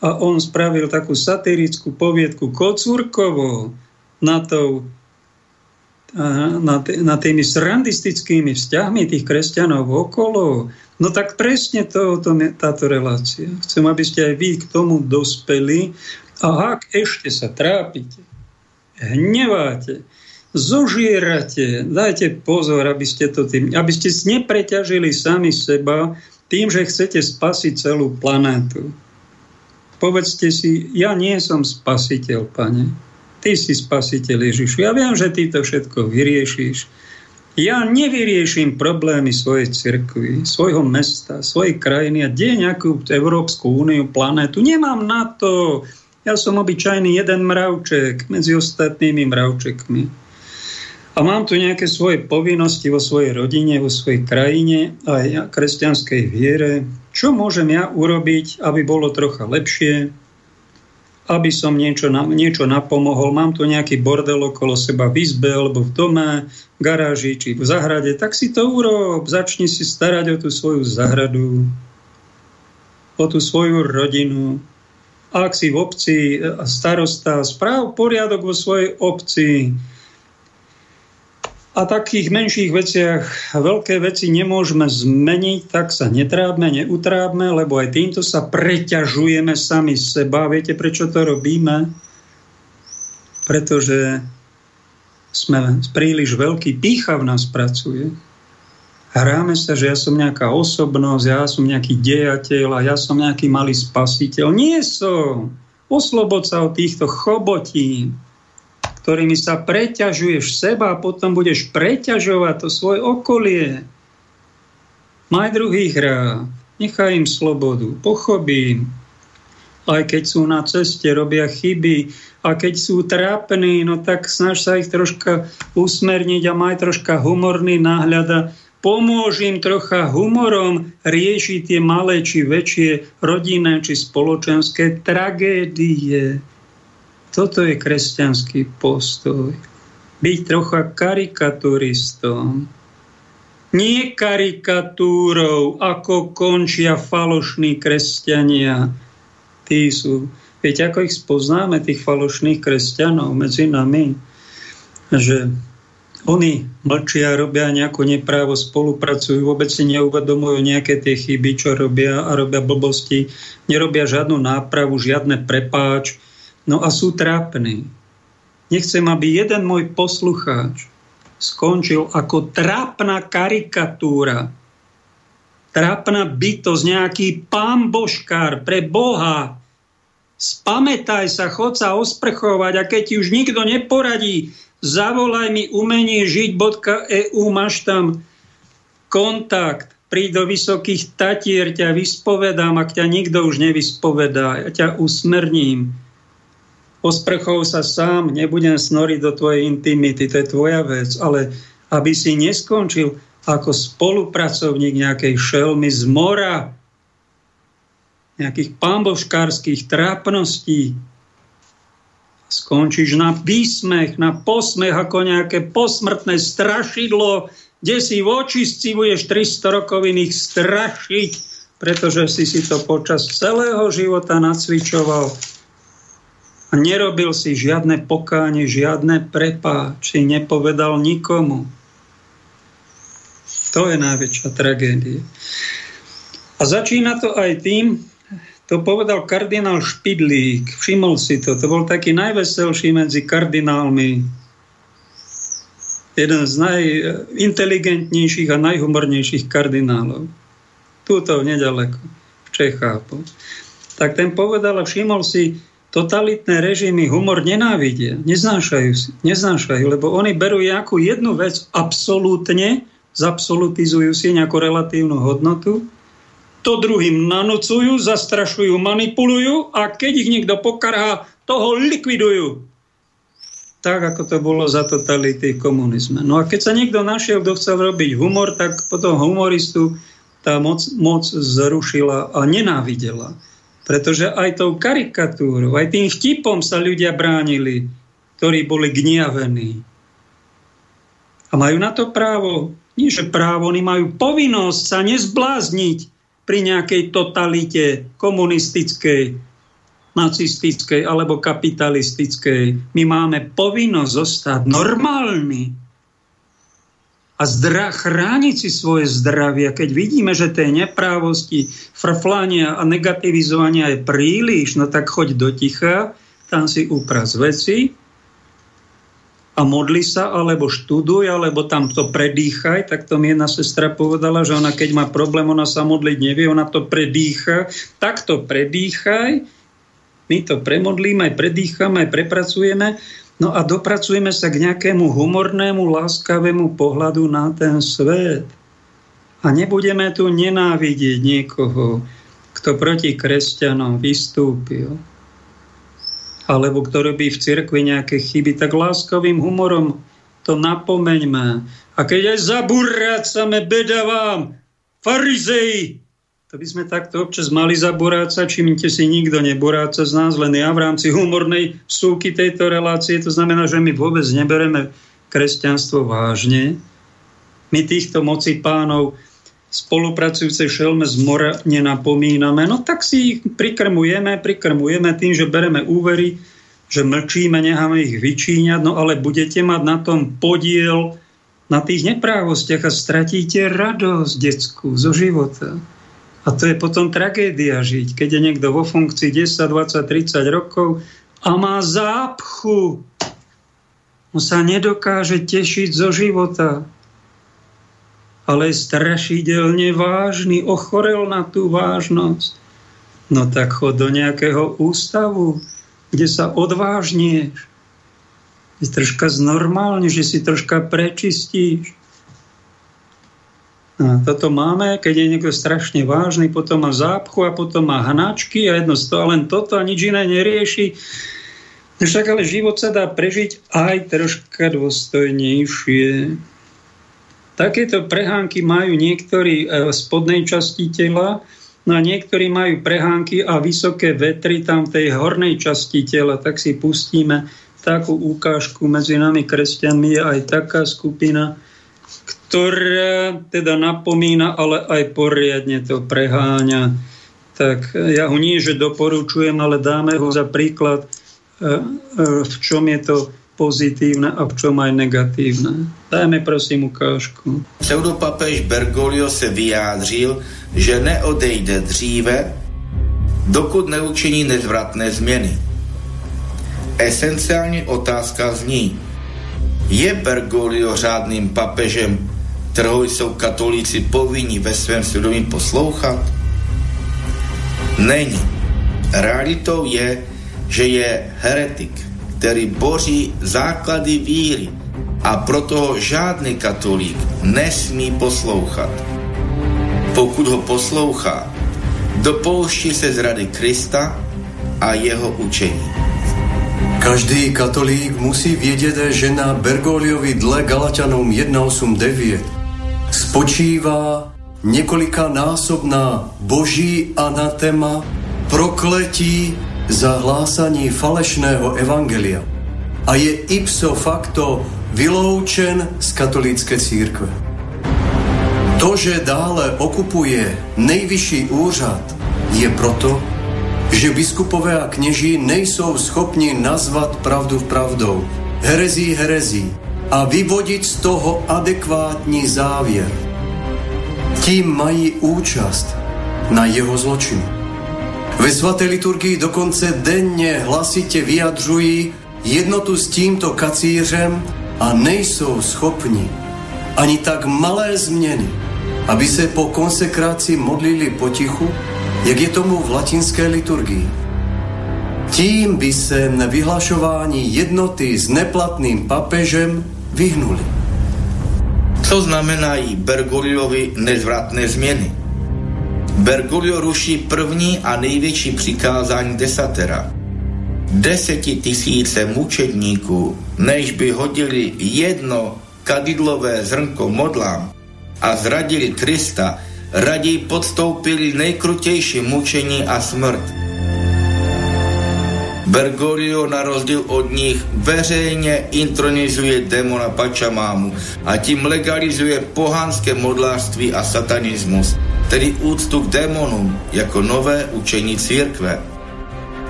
a on spravil takú satirickú poviedku Kocúrkovo na, tou, na, na tými srandistickými vzťahmi tých kresťanov okolo. No tak presne to, to táto relácia. Chcem, aby ste aj vy k tomu dospeli a ak ešte sa trápite, hneváte, zožierate, dajte pozor, aby ste, to tým, aby ste nepreťažili sami seba tým, že chcete spasiť celú planétu. Povedzte si, ja nie som spasiteľ, pane. Ty si spasiteľ Ježišu. Ja viem, že ty to všetko vyriešiš. Ja nevyrieším problémy svojej cirkvi, svojho mesta, svojej krajiny a deň nejakú Európsku úniu, planétu. Nemám na to. Ja som obyčajný jeden mravček medzi ostatnými mravčekmi. A mám tu nejaké svoje povinnosti vo svojej rodine, vo svojej krajine a ja kresťanskej viere. Čo môžem ja urobiť, aby bolo trocha lepšie, aby som niečo, niečo napomohol. Mám tu nejaký bordel okolo seba v izbe, alebo v dome, v garáži, či v zahrade, tak si to urob. Začni si starať o tú svoju zahradu, o tú svoju rodinu. Ak si v obci starosta, správ poriadok vo svojej obci, a takých menších veciach veľké veci nemôžeme zmeniť, tak sa netrábme, neutrábme, lebo aj týmto sa preťažujeme sami seba. Viete, prečo to robíme? Pretože sme príliš veľký, pícha v nás pracuje. Hráme sa, že ja som nejaká osobnosť, ja som nejaký dejateľ a ja som nejaký malý spasiteľ. Nie som. Oslobod sa od týchto chobotín ktorými sa preťažuješ seba a potom budeš preťažovať to svoje okolie. Maj druhých rád, nechaj im slobodu, pochopím. Aj keď sú na ceste, robia chyby a keď sú trápení, no tak snaž sa ich troška usmerniť a maj troška humorný náhľad pomôž im trocha humorom riešiť tie malé či väčšie rodinné či spoločenské tragédie. Toto je kresťanský postoj. Byť trocha karikaturistom. Nie karikatúrou, ako končia falošní kresťania. Tí sú... Viete, ako ich spoznáme, tých falošných kresťanov medzi nami? Že oni mlčia, robia nejakú neprávo, spolupracujú, vôbec si neuvedomujú nejaké tie chyby, čo robia a robia blbosti, nerobia žiadnu nápravu, žiadne prepáč, No a sú trápni. Nechcem, aby jeden môj poslucháč skončil ako trápna karikatúra, trápna bytosť, nejaký pán božkár pre Boha. Spamätaj sa, chod sa osprchovať a keď ti už nikto neporadí, zavolaj mi umenie žiť.eu, máš tam kontakt, príď do vysokých tatier, ťa vyspovedám, ak ťa nikto už nevyspovedá, ja ťa usmerním. Osprchou sa sám, nebudem snoriť do tvojej intimity, to je tvoja vec, ale aby si neskončil ako spolupracovník nejakej šelmy z mora, nejakých pamboškárských trápností, skončíš na výsmech, na posmech, ako nejaké posmrtné strašidlo, kde si v očistci budeš 300 rokoviných strašiť, pretože si si to počas celého života nacvičoval a nerobil si žiadne pokánie, žiadne prepáči, nepovedal nikomu. To je najväčšia tragédia. A začína to aj tým, to povedal kardinál Špidlík, všimol si to, to bol taký najveselší medzi kardinálmi, jeden z najinteligentnejších a najhumornejších kardinálov. Túto nedaleko, v Čechách. Tak ten povedal a všimol si, totalitné režimy humor nenávidia, neznášajú, neznášajú, lebo oni berú nejakú jednu vec absolútne, zabsolutizujú si nejakú relatívnu hodnotu, to druhým nanocujú, zastrašujú, manipulujú a keď ich niekto pokarhá, toho likvidujú. Tak, ako to bolo za totality komunizme. No a keď sa niekto našiel, kto chcel robiť humor, tak potom humoristu tá moc, moc zrušila a nenávidela. Pretože aj tou karikatúrou, aj tým vtipom sa ľudia bránili, ktorí boli gniavení. A majú na to právo. Nie, že právo, oni majú povinnosť sa nezblázniť pri nejakej totalite komunistickej, nacistickej alebo kapitalistickej. My máme povinnosť zostať normálni a zdra, chrániť si svoje zdravie. Keď vidíme, že tej neprávosti, frflania a negativizovania je príliš, no tak choď do ticha, tam si upraz veci a modli sa, alebo študuj, alebo tam to predýchaj. Tak to mi jedna sestra povedala, že ona keď má problém, ona sa modliť nevie, ona to predýcha. Tak to predýchaj, my to premodlíme, aj predýchame, aj prepracujeme No a dopracujeme sa k nejakému humornému, láskavému pohľadu na ten svet. A nebudeme tu nenávidieť niekoho, kto proti kresťanom vystúpil, alebo kto robí v cirkvi nejaké chyby, tak láskavým humorom to napomeňme. A keď aj zaburácame, beda vám, farizei, to by sme takto občas mali zaboráca, čímte si nikto neboráca z nás, len ja v rámci humornej súky tejto relácie. To znamená, že my vôbec nebereme kresťanstvo vážne. My týchto moci pánov spolupracujúce šelme z mora nenapomíname, no tak si ich prikrmujeme, prikrmujeme tým, že bereme úvery, že mlčíme, necháme ich vyčíňať, no ale budete mať na tom podiel na tých neprávostiach a stratíte radosť detskú zo života. A to je potom tragédia žiť, keď je niekto vo funkcii 10, 20, 30 rokov a má zápchu. On sa nedokáže tešiť zo života ale strašidelne vážny, ochorel na tú vážnosť. No tak chod do nejakého ústavu, kde sa odvážnieš, si troška znormálne, že si troška prečistíš. A toto máme, keď je niekto strašne vážny, potom má zápchu a potom má hnačky a jedno z toho, len toto a nič iné nerieši. Však ale život sa dá prežiť aj troška dôstojnejšie. Takéto prehánky majú niektorí v e, spodnej časti tela, no a niektorí majú prehánky a vysoké vetry tam v tej hornej časti tela. Tak si pustíme takú ukážku medzi nami kresťanmi je aj taká skupina, ktorá teda napomína, ale aj poriadne to preháňa. Tak ja ho nie, že doporučujem, ale dáme ho za príklad, e, e, v čom je to pozitívne a v čom aj negatívne. Dajme prosím ukážku. Pseudopapež Bergoglio se vyjádřil, že neodejde dříve, dokud neučiní nezvratné změny. Esenciální otázka zní, je Bergoglio řádným papežem, kterého jsou katolíci povinni ve svém svědomí poslouchat? Není. Realitou je, že je heretik který boří základy víry a proto ho žádný katolík nesmí poslouchat. Pokud ho poslouchá, dopouští se z rady Krista a jeho učení. Každý katolík musí vědět, že na Bergoliovi dle Galatianům 1.8.9 spočívá několika násobná boží anatema prokletí za hlásanie falešného evangelia a je ipso facto vyloučen z katolícké církve. To, že dále okupuje nejvyšší úřad, je proto, že biskupové a kněží nejsou schopni nazvat pravdu pravdou, herezí herezí a vyvodit z toho adekvátní závěr. Tím mají účast na jeho zločinu. Ve svaté liturgii dokonce denně hlasitě vyjadřují jednotu s tímto kacířem a nejsou schopni ani tak malé změny, aby se po konsekraci modlili potichu, jak je tomu v latinské liturgii. Tím by se na vyhlašování jednoty s neplatným papežem vyhnuli. Co znamenají Bergoliovi nezvratné změny? Bergoglio ruší první a největší přikázání desatera. Desetitisíce mučedníků, než by hodili jedno kadidlové zrnko modlám a zradili Krista, raději podstoupili nejkrutější mučení a smrt. Bergoglio na rozdíl od nich veřejně intronizuje demona Pačamámu a tím legalizuje pohanské modlářství a satanismus – tedy úctu k démonům jako nové učení církve.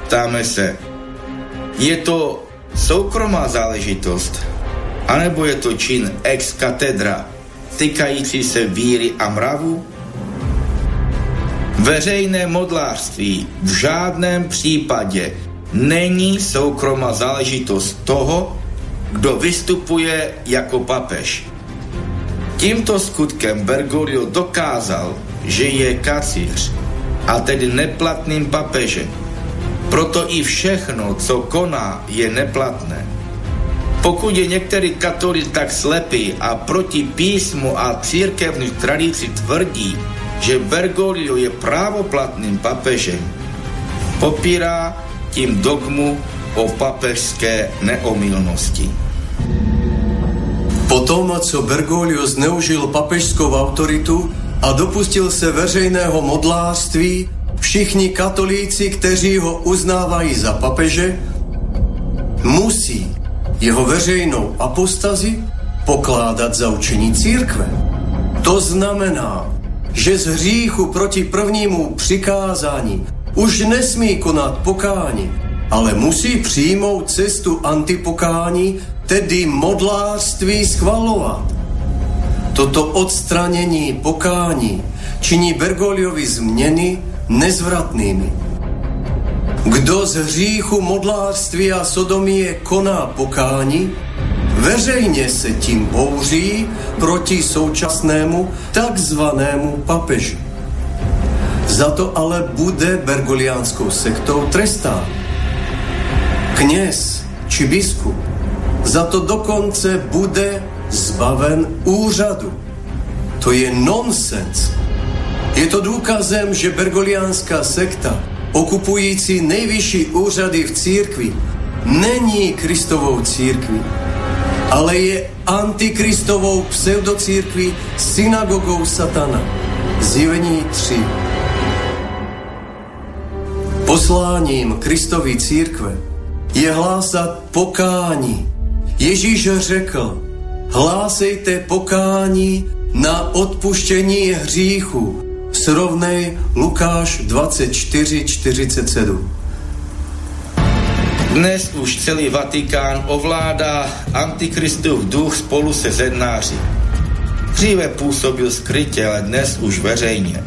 Ptáme se, je to soukromá záležitost, anebo je to čin ex katedra týkající se víry a mravu? Veřejné modlářství v žádném případě není soukromá záležitost toho, kdo vystupuje jako papež. Tímto skutkem Bergoglio dokázal, že je kacíř a tedy neplatným papežem. Proto i všechno, co koná, je neplatné. Pokud je některý katolík tak slepý a proti písmu a církevní tradici tvrdí, že Bergoglio je právoplatným papežem, popírá tím dogmu o papežské neomilnosti. Potom, co Bergoglio zneužil papežskou autoritu a dopustil se veřejného modlářství, všichni katolíci, kteří ho uznávají za papeže, musí jeho veřejnou apostazi pokládat za učení církve. To znamená, že z hříchu proti prvnímu přikázání už nesmí konat pokání, ale musí přijmout cestu antipokání, tedy modlářství schvalovat. Toto odstranění pokání činí Bergoliovi změny nezvratnými. Kdo z hříchu modlářství a sodomie koná pokání, veřejně se tím bouří proti současnému takzvanému papeži. Za to ale bude bergoliánskou sektou trestán. Kněz či biskup za to dokonce bude zbaven úřadu. To je nonsens. Je to důkazem, že bergoliánská sekta, okupující nejvyšší úřady v církvi, není Kristovou církví, ale je antikristovou pseudocírkví synagogou satana. Zjevení 3. Posláním Kristovy církve je hlásat pokání. Ježíš řekl, hlásejte pokání na odpuštění hříchu. Srovnej Lukáš 24, 47. Dnes už celý Vatikán ovládá antikristův duch spolu se zednáři. Dříve působil skrytě, ale dnes už veřejně.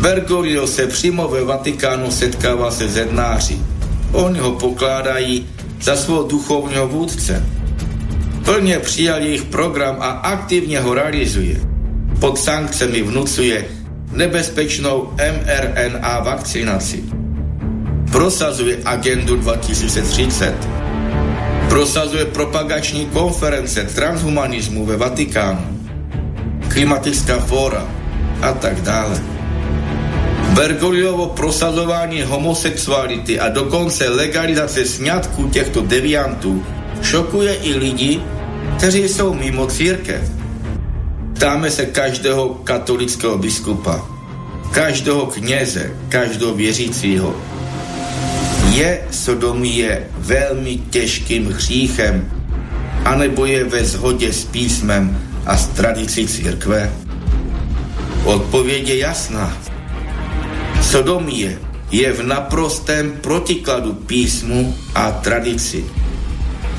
Bergoglio se přímo ve Vatikánu setkává se zednáři. Oni ho pokládají za svého duchovního vůdce. Plně přijal jejich program a aktivně ho realizuje. Pod sankcemi vnucuje nebezpečnou mRNA vakcinaci prosazuje agendu 2030, prosazuje propagační konference transhumanismu ve Vatikánu, klimatická fóra a tak dále. Bergoliovo prosazování homosexuality a dokonce legalizace sňatků těchto deviantů šokuje i lidi, kteří jsou mimo církev. Ptáme se každého katolického biskupa, každého kněze, každého věřícího, je sodomie velmi těžkým hříchem, anebo je ve shodě s písmem a s tradicí církve? Odpověď je jasná. Sodomie je v naprostém protikladu písmu a tradici.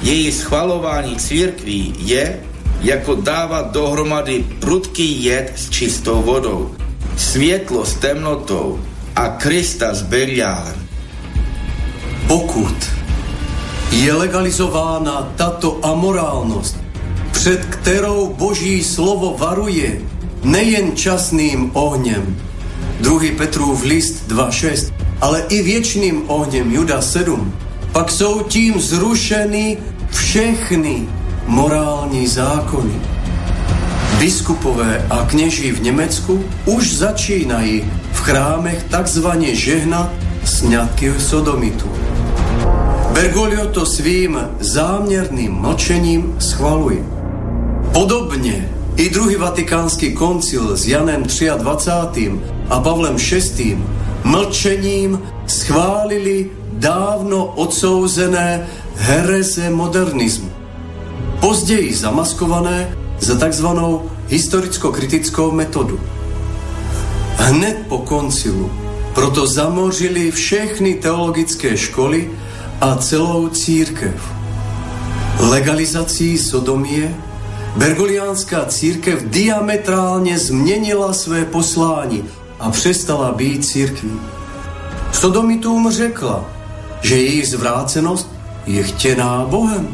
Její schvalování církví je, jako dávat dohromady prudký jed s čistou vodou, světlo s temnotou a Krista s beriálem. Pokud je legalizována tato amorálnost, před kterou Boží slovo varuje nejen časným ohněm, 2. Petrův list 2.6, ale i věčným ohněm Juda 7, pak jsou tím zrušeny všechny morální zákony. Biskupové a kněží v Německu už začínají v chrámech takzvaně žehnat sňatky sodomitu. Bergoglio to svým záměrným mlčením schvaluje. Podobně i druhý vatikánský koncil s Janem 23. a Pavlem VI. mlčením schválili dávno odsouzené hereze modernismu. Později zamaskované za takzvanou historicko-kritickou metodu. Hned po koncilu proto zamořili všechny teologické školy a celou církev. Legalizací sodomie Bergoliánská církev diametrálně změnila své poslání a přestala být církví. Sodomitům řekla, že jejich zvrácenost je chtěná Bohem.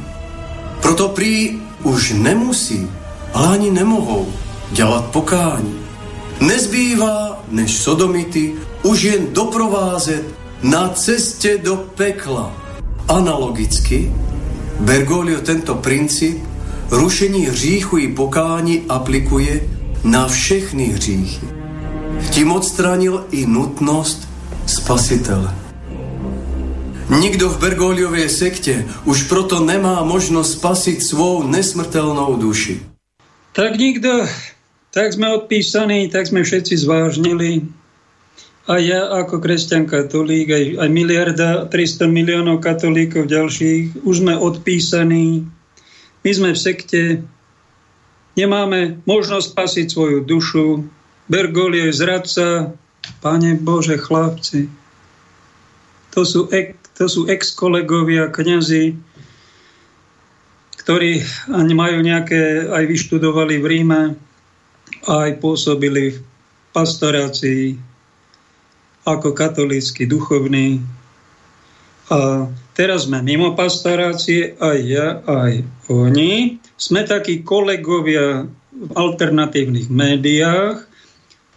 Proto prý už nemusí, ale ani nemohou dělat pokání. Nezbývá, než sodomity už jen doprovázet na cestě do pekla. Analogicky Bergoglio tento princíp rušení hříchu i pokání aplikuje na všechny hříchy. Tím odstranil i nutnost spasitele. Nikdo v Bergoliovej sekte už proto nemá možnosť spasiť svou nesmrtelnou duši. Tak nikto, tak sme odpísaní, tak sme všetci zvážnili. A ja ako kresťan katolík, aj, aj miliarda, 300 miliónov katolíkov ďalších, už sme odpísaní. My sme v sekte, nemáme možnosť spasiť svoju dušu. Bergoglio je zradca, Pane Bože, chlapci, to sú ek, to sú ex-kolegovia, kniazy, ktorí majú nejaké, aj vyštudovali v Ríme, aj pôsobili v pastorácii ako katolícky duchovní. A teraz sme mimo pastorácie, aj ja, aj oni. Sme takí kolegovia v alternatívnych médiách,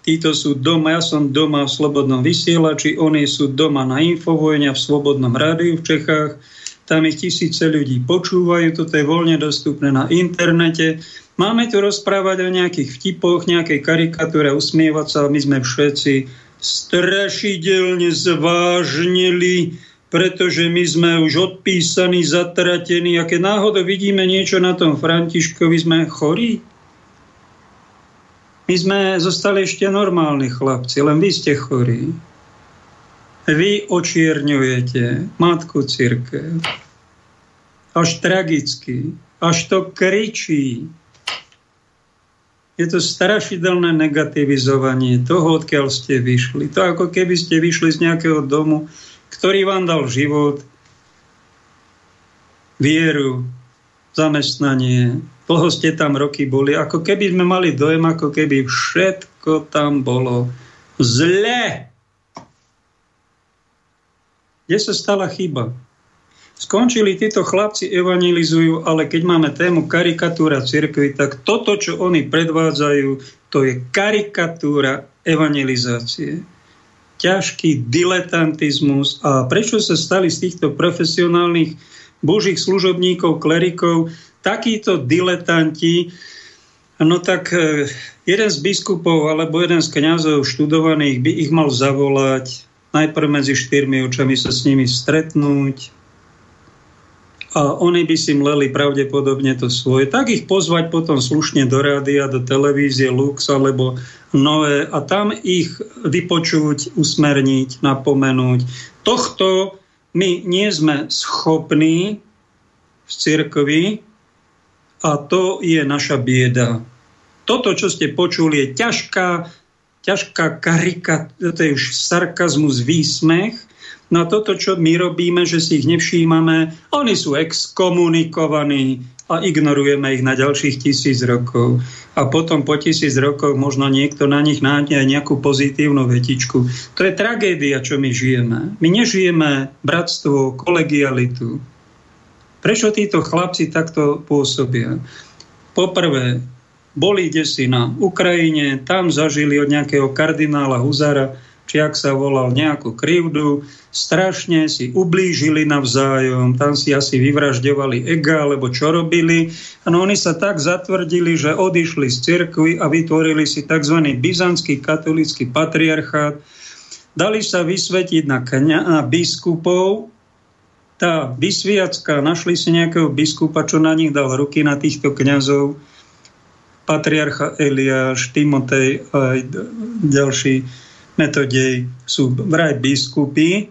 Títo sú doma, ja som doma v Slobodnom vysielači, oni sú doma na Infovojne v Slobodnom rádiu v Čechách. Tam ich tisíce ľudí počúvajú, toto je voľne dostupné na internete. Máme tu rozprávať o nejakých vtipoch, nejakej karikatúre, usmievať sa, my sme všetci strašidelne zvážnili, pretože my sme už odpísaní, zatratení a keď náhodou vidíme niečo na tom Františkovi, sme chorí. My sme zostali ešte normálni chlapci, len vy ste chorí. Vy očierňujete Matku Církev. Až tragicky. Až to kričí. Je to strašidelné negativizovanie toho, odkiaľ ste vyšli. To ako keby ste vyšli z nejakého domu, ktorý vám dal život, vieru, zamestnanie, dlho ste tam roky boli, ako keby sme mali dojem, ako keby všetko tam bolo zle. Kde sa stala chyba? Skončili títo chlapci, evangelizujú, ale keď máme tému karikatúra cirkvi, tak toto, čo oni predvádzajú, to je karikatúra evangelizácie. Ťažký diletantizmus. A prečo sa stali z týchto profesionálnych božích služobníkov, klerikov, takíto diletanti, no tak e, jeden z biskupov alebo jeden z kňazov študovaných by ich mal zavolať, najprv medzi štyrmi očami sa s nimi stretnúť a oni by si mleli pravdepodobne to svoje, tak ich pozvať potom slušne do rádia, do televízie Lux alebo Nové a tam ich vypočuť, usmerniť, napomenúť. Tohto my nie sme schopní v cirkvi a to je naša bieda. Toto, čo ste počuli, je ťažká, ťažká karika, to je už sarkazmus, výsmech. Na toto, čo my robíme, že si ich nevšímame, oni sú exkomunikovaní a ignorujeme ich na ďalších tisíc rokov. A potom po tisíc rokoch možno niekto na nich nájde aj nejakú pozitívnu vetičku. To je tragédia, čo my žijeme. My nežijeme bratstvo, kolegialitu. Prečo títo chlapci takto pôsobia? Poprvé, boli desi na Ukrajine, tam zažili od nejakého kardinála Huzara, či ak sa volal nejakú krivdu, strašne si ublížili navzájom, tam si asi vyvražďovali ega, alebo čo robili. No oni sa tak zatvrdili, že odišli z cirkvy a vytvorili si tzv. byzantský katolický patriarchát. Dali sa vysvetiť na, kňa, na biskupov, tá vysviacka, našli si nejakého biskupa, čo na nich dal ruky na týchto kňazov, patriarcha Eliáš, Timotej a aj ďalší metodej sú vraj biskupy,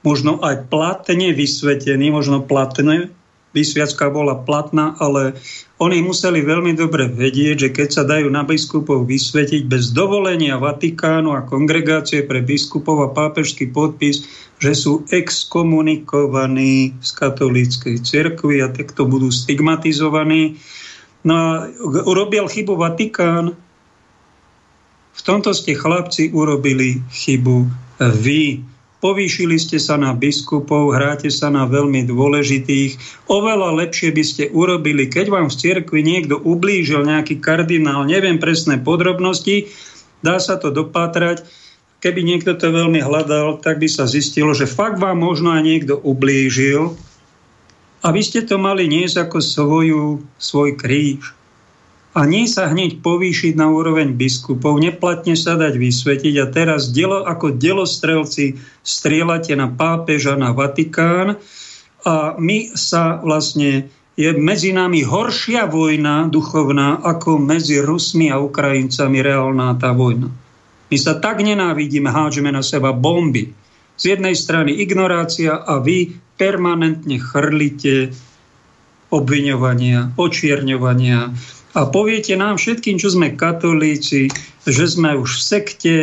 možno aj platne vysvetení, možno platne vysviacka bola platná, ale oni museli veľmi dobre vedieť, že keď sa dajú na biskupov vysvetiť bez dovolenia Vatikánu a kongregácie pre biskupov a pápežský podpis, že sú exkomunikovaní z katolíckej cirkvi a takto budú stigmatizovaní. No a urobil chybu Vatikán. V tomto ste chlapci urobili chybu vy povýšili ste sa na biskupov, hráte sa na veľmi dôležitých. Oveľa lepšie by ste urobili, keď vám v cirkvi niekto ublížil, nejaký kardinál, neviem presné podrobnosti, dá sa to dopátrať. Keby niekto to veľmi hľadal, tak by sa zistilo, že fakt vám možno aj niekto ublížil A vy ste to mali niesť ako svoju, svoj kríž. A nie sa hneď povýšiť na úroveň biskupov, neplatne sa dať vysvetiť a teraz dielo, ako delostrelci strieľate na pápeža, na Vatikán a my sa vlastne je medzi nami horšia vojna duchovná ako medzi Rusmi a Ukrajincami reálna tá vojna. My sa tak nenávidíme, hádžeme na seba bomby. Z jednej strany ignorácia a vy permanentne chrlite obviňovania, očierňovania a poviete nám všetkým, čo sme katolíci, že sme už v sekte,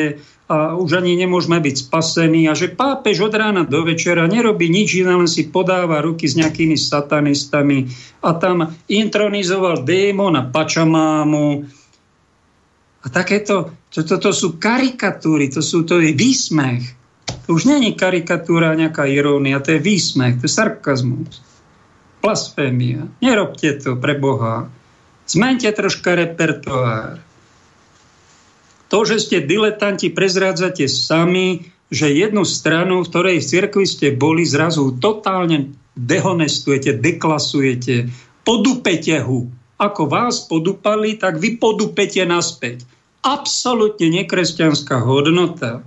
a už ani nemôžeme byť spasení a že pápež od rána do večera nerobí nič iné, len si podáva ruky s nejakými satanistami a tam intronizoval démona Pačamámu. A takéto, to, to, to sú karikatúry, to, sú, to je výsmech. To už není karikatúra, nejaká irónia, to je výsmech, to je sarkazmus. Blasfémia. Nerobte to pre Boha. Zmente troška repertoár. To, že ste diletanti, prezrádzate sami, že jednu stranu, v ktorej v cirkvi ste boli, zrazu totálne dehonestujete, deklasujete, podupete ho. Ako vás podupali, tak vy podupete naspäť. Absolutne nekresťanská hodnota.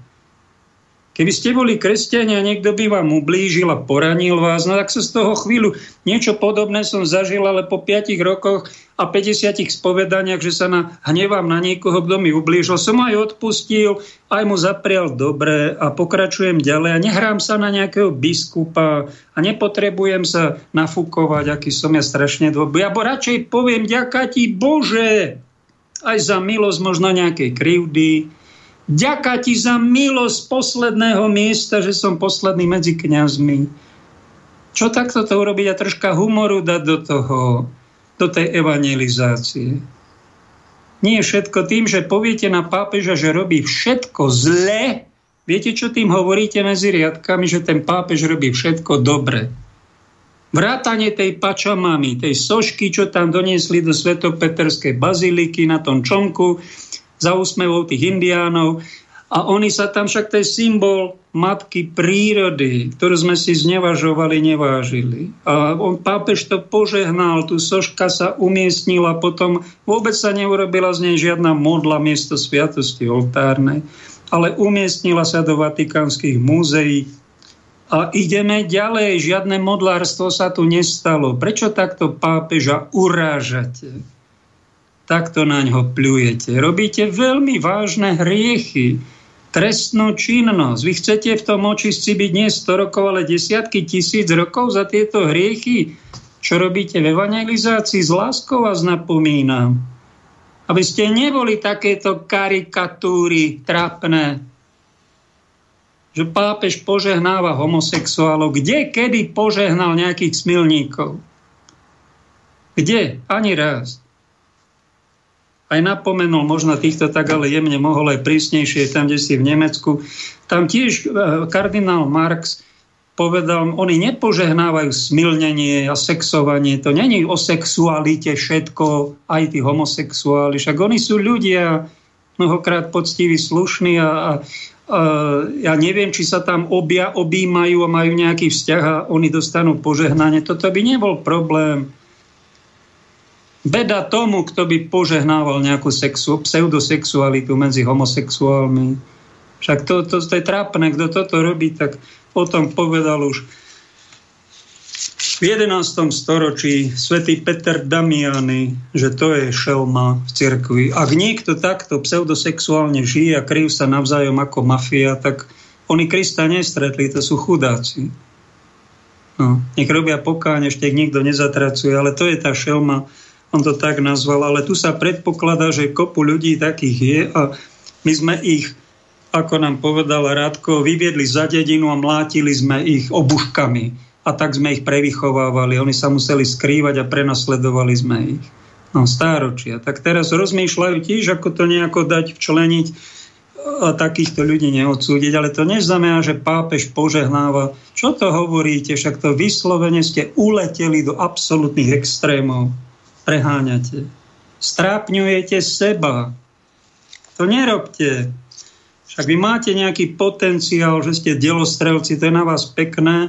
Keby ste boli kresťania, niekto by vám ublížil a poranil vás, no tak sa z toho chvíľu niečo podobné som zažil, ale po 5 rokoch a 50 spovedaniach, že sa na, hnevám na niekoho, kto mi ublížil, som aj odpustil, aj mu zaprial dobre a pokračujem ďalej a nehrám sa na nejakého biskupa a nepotrebujem sa nafúkovať, aký som ja strašne dôb. Ja bo radšej poviem, ďaká ti Bože, aj za milosť možno nejakej krivdy, Ďaká ti za milosť posledného miesta, že som posledný medzi kňazmi. Čo takto to urobiť a troška humoru dať do toho, do tej evangelizácie. Nie všetko tým, že poviete na pápeža, že robí všetko zle. Viete, čo tým hovoríte medzi riadkami, že ten pápež robí všetko dobre. Vrátanie tej pačamami, tej sošky, čo tam doniesli do Svetopeterskej baziliky na tom čonku, za úsmevou tých indiánov. A oni sa tam však, to je symbol matky prírody, ktorú sme si znevažovali, nevážili. A on, pápež to požehnal, tu soška sa umiestnila, potom vôbec sa neurobila z nej žiadna modla miesto sviatosti oltárnej, ale umiestnila sa do vatikánskych múzeí. A ideme ďalej, žiadne modlárstvo sa tu nestalo. Prečo takto pápeža urážate? Takto na ňo pľujete. Robíte veľmi vážne hriechy, trestnú činnosť. Vy chcete v tom očistci byť nie 100 rokov, ale desiatky tisíc rokov za tieto hriechy. Čo robíte v evangelizácii? S láskou vás napomínam. Aby ste neboli takéto karikatúry trapné, že pápež požehnáva homosexuálov. Kde, kedy požehnal nejakých smilníkov? Kde? Ani raz aj napomenul možno týchto tak, ale jemne mohol aj prísnejšie tam, kde si v Nemecku. Tam tiež e, kardinál Marx povedal, oni nepožehnávajú smilnenie a sexovanie. To není o sexualite všetko, aj tí homosexuáli. Však oni sú ľudia, mnohokrát poctiví, slušní a, a, a ja neviem, či sa tam obia, objímajú a majú nejaký vzťah a oni dostanú požehnanie. Toto by nebol problém. Beda tomu, kto by požehnával nejakú sexu, pseudosexualitu medzi homosexuálmi. Však to, to, to je trápne, kto toto robí, tak o tom povedal už v 11. storočí svätý Peter Damiany, že to je šelma v cirkvi. Ak niekto takto pseudosexuálne žije a kryjú sa navzájom ako mafia, tak oni Krista nestretli, to sú chudáci. No, nech robia pokáň, ešte ich nikto nezatracuje, ale to je tá šelma, on to tak nazval, ale tu sa predpokladá, že kopu ľudí takých je a my sme ich, ako nám povedal Radko, vyviedli za dedinu a mlátili sme ich obuškami a tak sme ich prevychovávali. Oni sa museli skrývať a prenasledovali sme ich. No, stáročia. Tak teraz rozmýšľajú tiež, ako to nejako dať včleniť a takýchto ľudí neodsúdiť, ale to neznamená, že pápež požehnáva. Čo to hovoríte? Však to vyslovene ste uleteli do absolútnych extrémov preháňate. Strápňujete seba. To nerobte. Však vy máte nejaký potenciál, že ste delostrelci, to je na vás pekné,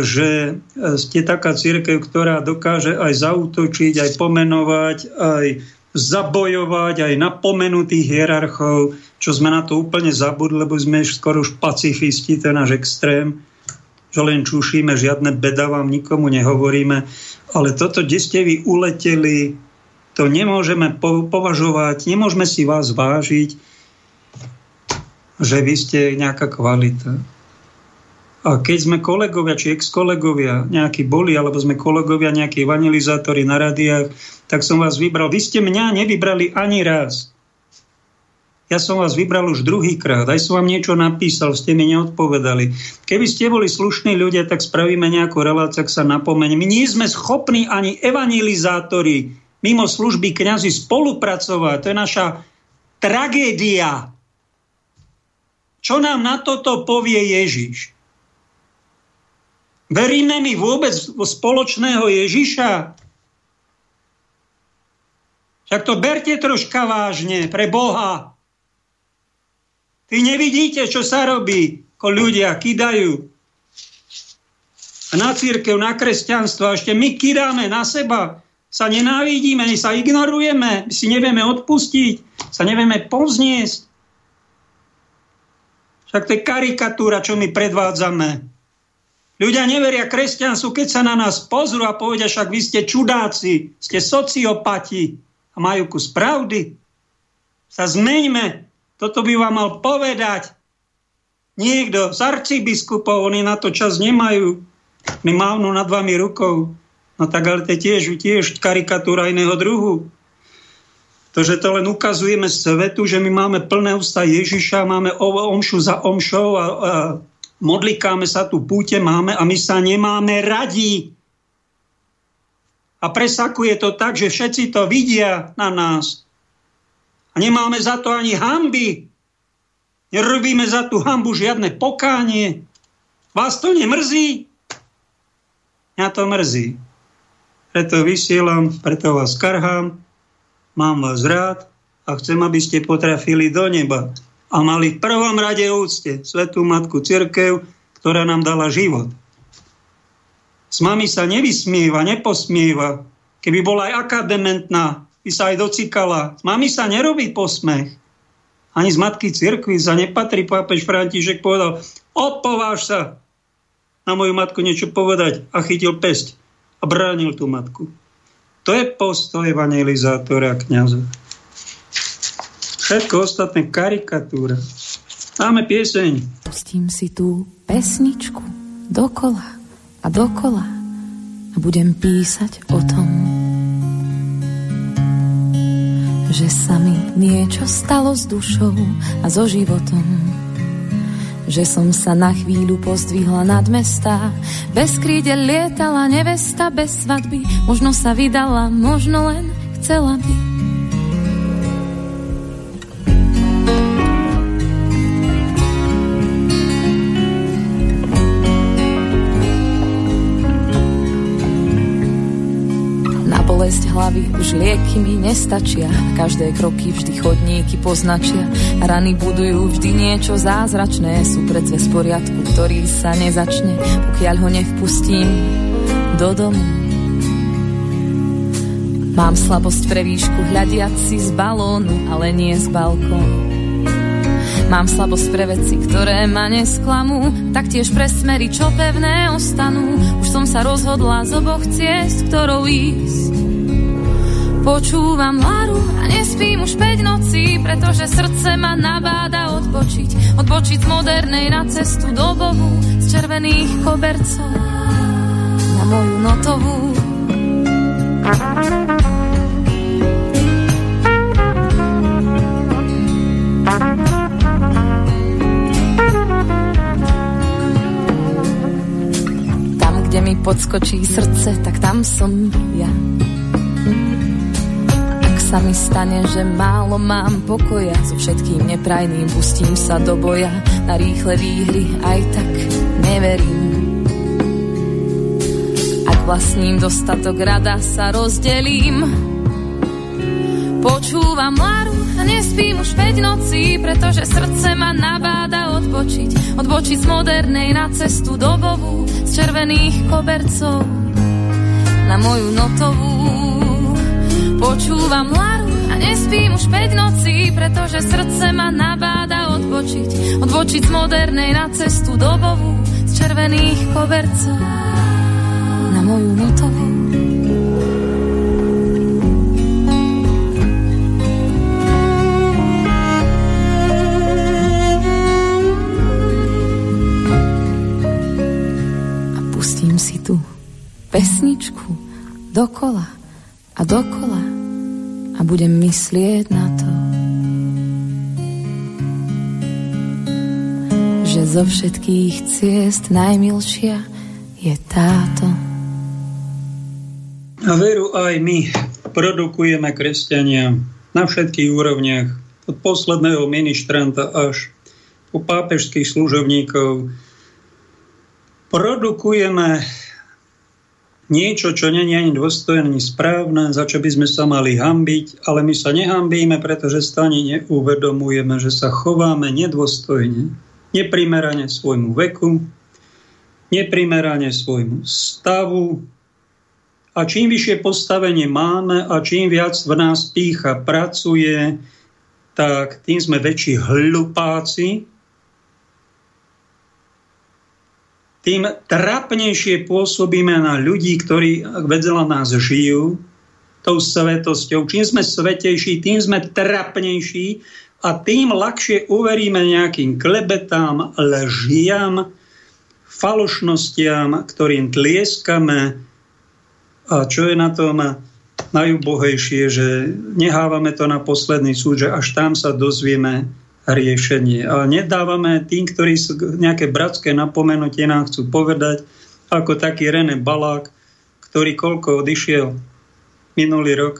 že ste taká církev, ktorá dokáže aj zautočiť, aj pomenovať, aj zabojovať, aj napomenutých hierarchov, čo sme na to úplne zabudli, lebo sme skoro už pacifisti, ten náš extrém, že len čušíme, žiadne beda vám nikomu nehovoríme. Ale toto, kde ste vy uleteli, to nemôžeme považovať, nemôžeme si vás vážiť, že vy ste nejaká kvalita. A keď sme kolegovia, či ex-kolegovia nejakí boli, alebo sme kolegovia nejakí evangelizátori na radiách, tak som vás vybral. Vy ste mňa nevybrali ani raz. Ja som vás vybral už druhýkrát, aj som vám niečo napísal, ste mi neodpovedali. Keby ste boli slušní ľudia, tak spravíme nejakú reláciu, ak sa napomeň. My nie sme schopní ani evangelizátori mimo služby kňazi spolupracovať. To je naša tragédia. Čo nám na toto povie Ježiš? Veríme mi vôbec spoločného Ježiša? Však to berte troška vážne, pre Boha. Vy nevidíte, čo sa robí, ako ľudia kidajú na církev, na kresťanstvo a ešte my kidáme na seba, sa nenávidíme, sa ignorujeme, my si nevieme odpustiť, sa nevieme povzniesť. Však to je karikatúra, čo my predvádzame. Ľudia neveria kresťanstvu, keď sa na nás pozrú a povedia, však vy ste čudáci, ste sociopati a majú kus pravdy. Sa zmeňme, toto by vám mal povedať niekto z arcibiskupov, oni na to čas nemajú. My mávnu nad vami rukou. No tak ale to je tiež, tiež karikatúra iného druhu. To, že to len ukazujeme svetu, že my máme plné ústa Ježiša, máme omšu za omšou a, a modlikáme sa tu, púte máme a my sa nemáme radi. A presakuje to tak, že všetci to vidia na nás. Nemáme za to ani hamby. Nerobíme za tú hambu žiadne pokánie. Vás to nemrzí? Mňa to mrzí. Preto vysielam, preto vás karhám, mám vás rád a chcem, aby ste potrafili do neba a mali v prvom rade úcte Svetú Matku Cirkev, ktorá nám dala život. S mami sa nevysmieva, neposmieva. Keby bola aj akadementná, by sa aj docikala. S mami sa nerobí posmech. Ani z matky cirkvi sa nepatrí. Pápež František povedal, opováž sa na moju matku niečo povedať a chytil pesť a bránil tú matku. To je postoj evangelizátora a kniaza. Všetko ostatné karikatúra. Máme pieseň. Pustím si tú pesničku dokola a dokola a budem písať o tom, že sa mi niečo stalo s dušou a so životom. Že som sa na chvíľu pozdvihla nad mesta, bez krídel lietala nevesta bez svadby, možno sa vydala, možno len chcela by. Hlavy, už lieky mi nestačia. Každé kroky vždy chodníky poznačia. Rany budujú vždy niečo zázračné. Sú predve z poriadku, ktorý sa nezačne, pokiaľ ho nevpustím do domu. Mám slabosť pre výšku hľadiac si z balónu, ale nie z balkónu. Mám slabosť pre veci, ktoré ma nesklamú, taktiež pre smery, čo pevné ostanú. Už som sa rozhodla z oboch ciest, ktorou ísť. Počúvam Laru a nespím už 5 nocí, pretože srdce ma nabáda odbočiť. Odbočiť z modernej na cestu do Bohu, z červených kobercov na moju notovú. Tam, kde mi podskočí srdce, tak tam som ja sa mi stane, že málo mám pokoja So všetkým neprajným pustím sa do boja Na rýchle výhry aj tak neverím Ak vlastním dostatok rada sa rozdelím Počúvam Laru a nespím už 5 nocí, pretože srdce ma nabáda odpočiť. Odbočiť z modernej na cestu dobovú, z červených kobercov na moju notovú. Počúvam Laru a nespím už 5 nocí, pretože srdce ma nabáda odbočiť. Odbočiť z modernej na cestu dobovú, z červených kobercov na moju notovú. pesničku dokola a dokola budem myslieť na to, že zo všetkých ciest najmilšia je táto. A veru aj my produkujeme kresťania na všetkých úrovniach, od posledného ministranta až po pápežských služobníkov. Produkujeme niečo, čo nie je ani dôstojné, ani správne, za čo by sme sa mali hambiť, ale my sa nehambíme, pretože sa ani neuvedomujeme, že sa chováme nedôstojne, neprimerane svojmu veku, neprimerane svojmu stavu, a čím vyššie postavenie máme a čím viac v nás pícha pracuje, tak tým sme väčší hlupáci, tým trapnejšie pôsobíme na ľudí, ktorí vedela nás žijú, tou svetosťou. Čím sme svetejší, tým sme trapnejší a tým ľahšie uveríme nejakým klebetám, lžiam, falošnostiam, ktorým tlieskame. A čo je na tom najúbohejšie, že nehávame to na posledný súd, že až tam sa dozvieme, riešenie. A nedávame tým, ktorí sú nejaké bratské napomenutie nám chcú povedať, ako taký René Balák, ktorý koľko odišiel minulý rok.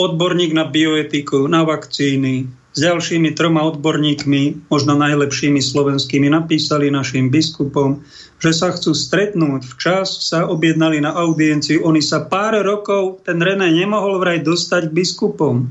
Odborník na bioetiku, na vakcíny, s ďalšími troma odborníkmi, možno najlepšími slovenskými, napísali našim biskupom, že sa chcú stretnúť včas, sa objednali na audienciu. Oni sa pár rokov, ten René nemohol vraj dostať biskupom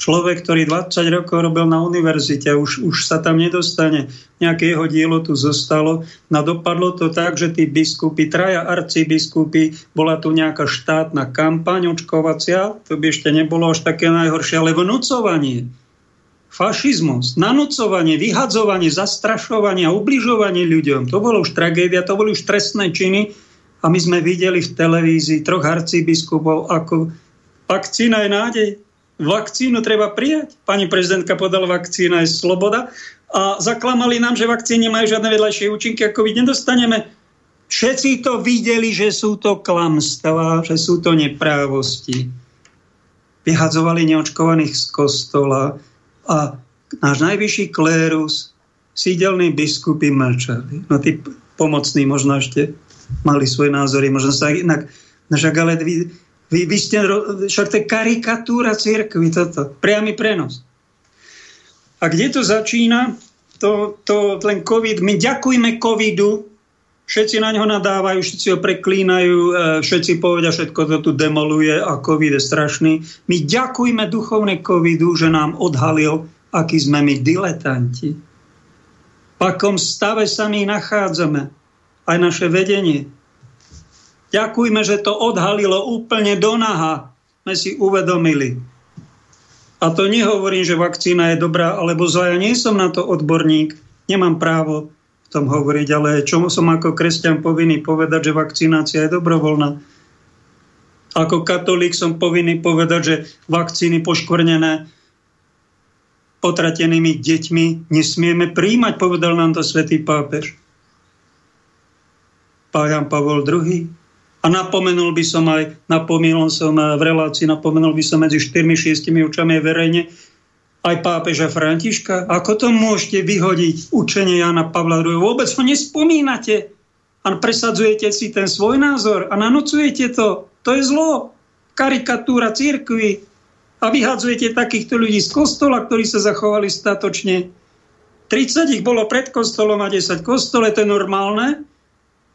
človek, ktorý 20 rokov robil na univerzite, už, už sa tam nedostane, nejaké jeho dielo tu zostalo. No dopadlo to tak, že tí biskupy, traja arcibiskupy, bola tu nejaká štátna kampaň očkovacia, to by ešte nebolo až také najhoršie, ale vnúcovanie, fašizmus, nanúcovanie, vyhadzovanie, zastrašovanie a ubližovanie ľuďom, to bolo už tragédia, to boli už trestné činy. A my sme videli v televízii troch arcibiskupov, ako vakcína je nádej, vakcínu treba prijať. Pani prezidentka podala, vakcína je sloboda. A zaklamali nám, že vakcíny nemajú žiadne vedľajšie účinky a COVID nedostaneme. Všetci to videli, že sú to klamstvá, že sú to neprávosti. Vyhadzovali neočkovaných z kostola a náš najvyšší klérus, sídelní biskupy mlčali. No tí pomocní možno ešte mali svoje názory, možno sa inak... No však ale vy, vy, ste, však to je karikatúra církvy, toto. Priamy prenos. A kde to začína? To, to len COVID. My ďakujme covidu, všetci na ňo nadávajú, všetci ho preklínajú, e, všetci povedia, všetko to tu demoluje a covid je strašný. My ďakujme duchovne covidu, že nám odhalil, aký sme my diletanti. V akom stave sa my nachádzame. Aj naše vedenie. Ďakujme, že to odhalilo úplne do naha. Sme si uvedomili. A to nehovorím, že vakcína je dobrá alebo zlá. Ja nie som na to odborník. Nemám právo v tom hovoriť, ale čo som ako kresťan povinný povedať, že vakcinácia je dobrovoľná. Ako katolík som povinný povedať, že vakcíny poškvrnené potratenými deťmi nesmieme príjmať, povedal nám to svätý pápež. Pán Pavol II a napomenul by som aj, napomenul som v relácii, napomenul by som medzi 4-6 očami verejne aj pápeža Františka. Ako to môžete vyhodiť učenie Jana Pavla II? Vôbec ho nespomínate a presadzujete si ten svoj názor a nanocujete to. To je zlo. Karikatúra církvy. A vyhadzujete takýchto ľudí z kostola, ktorí sa zachovali statočne. 30 ich bolo pred kostolom a 10 kostole, to je normálne.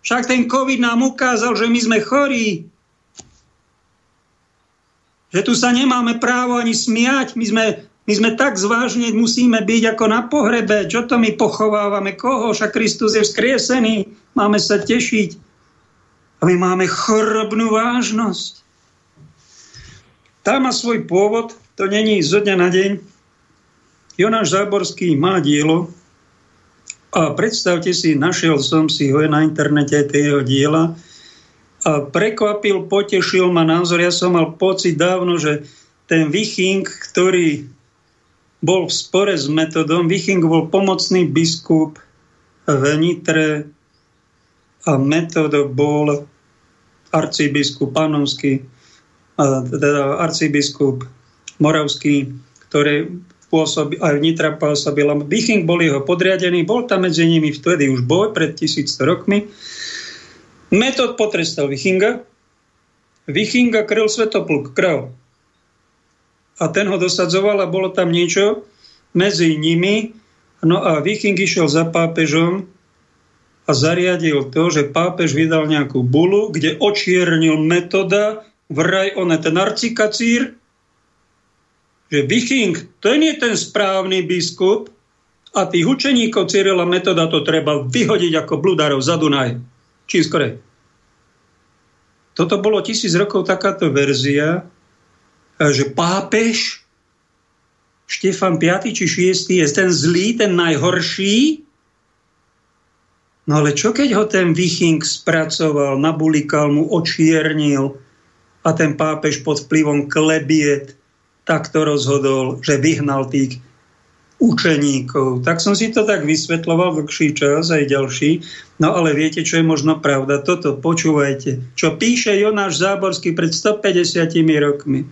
Však ten COVID nám ukázal, že my sme chorí. že tu sa nemáme právo ani smiať. My sme, my sme tak zvážne musíme byť ako na pohrebe. Čo to my pochovávame? Koho? Však Kristus je vzkriesený. Máme sa tešiť. A my máme chorobnú vážnosť. Tá má svoj pôvod, to není zo dňa na deň. Jonáš Záborský má dielo a predstavte si, našiel som si ho na internete, tie jeho diela a prekvapil, potešil ma názor. Ja som mal pocit dávno, že ten Viching, ktorý bol v spore s metodom, Viching bol pomocný biskup v Nitre a metodo bol arcibiskup panovský, teda arcibiskup moravský, ktorý pôsobil, aj Nitra pôsobil. Viching bol jeho podriadený, bol tam medzi nimi vtedy už boj pred 1100 rokmi Metod potrestal Vichinga. Vichinga kryl Svetopluk, král. A ten ho dosadzoval a bolo tam niečo medzi nimi. No a Viking išiel za pápežom a zariadil to, že pápež vydal nejakú bulu, kde očiernil metoda, vraj on je ten arcikacír, že Viking, to nie je ten správny biskup a tých učeníkov Cyrila metoda to treba vyhodiť ako bludárov za Dunaj. Čím skorej. Toto bolo tisíc rokov takáto verzia, že pápež Štefan 5. či 6. je ten zlý, ten najhorší. No ale čo keď ho ten Viching spracoval, nabulikal mu, očiernil a ten pápež pod vplyvom klebiet takto rozhodol, že vyhnal tých učeníkov. Tak som si to tak vysvetloval dlhší čas, aj ďalší. No ale viete, čo je možno pravda? Toto počúvajte. Čo píše Jonáš Záborský pred 150 rokmi.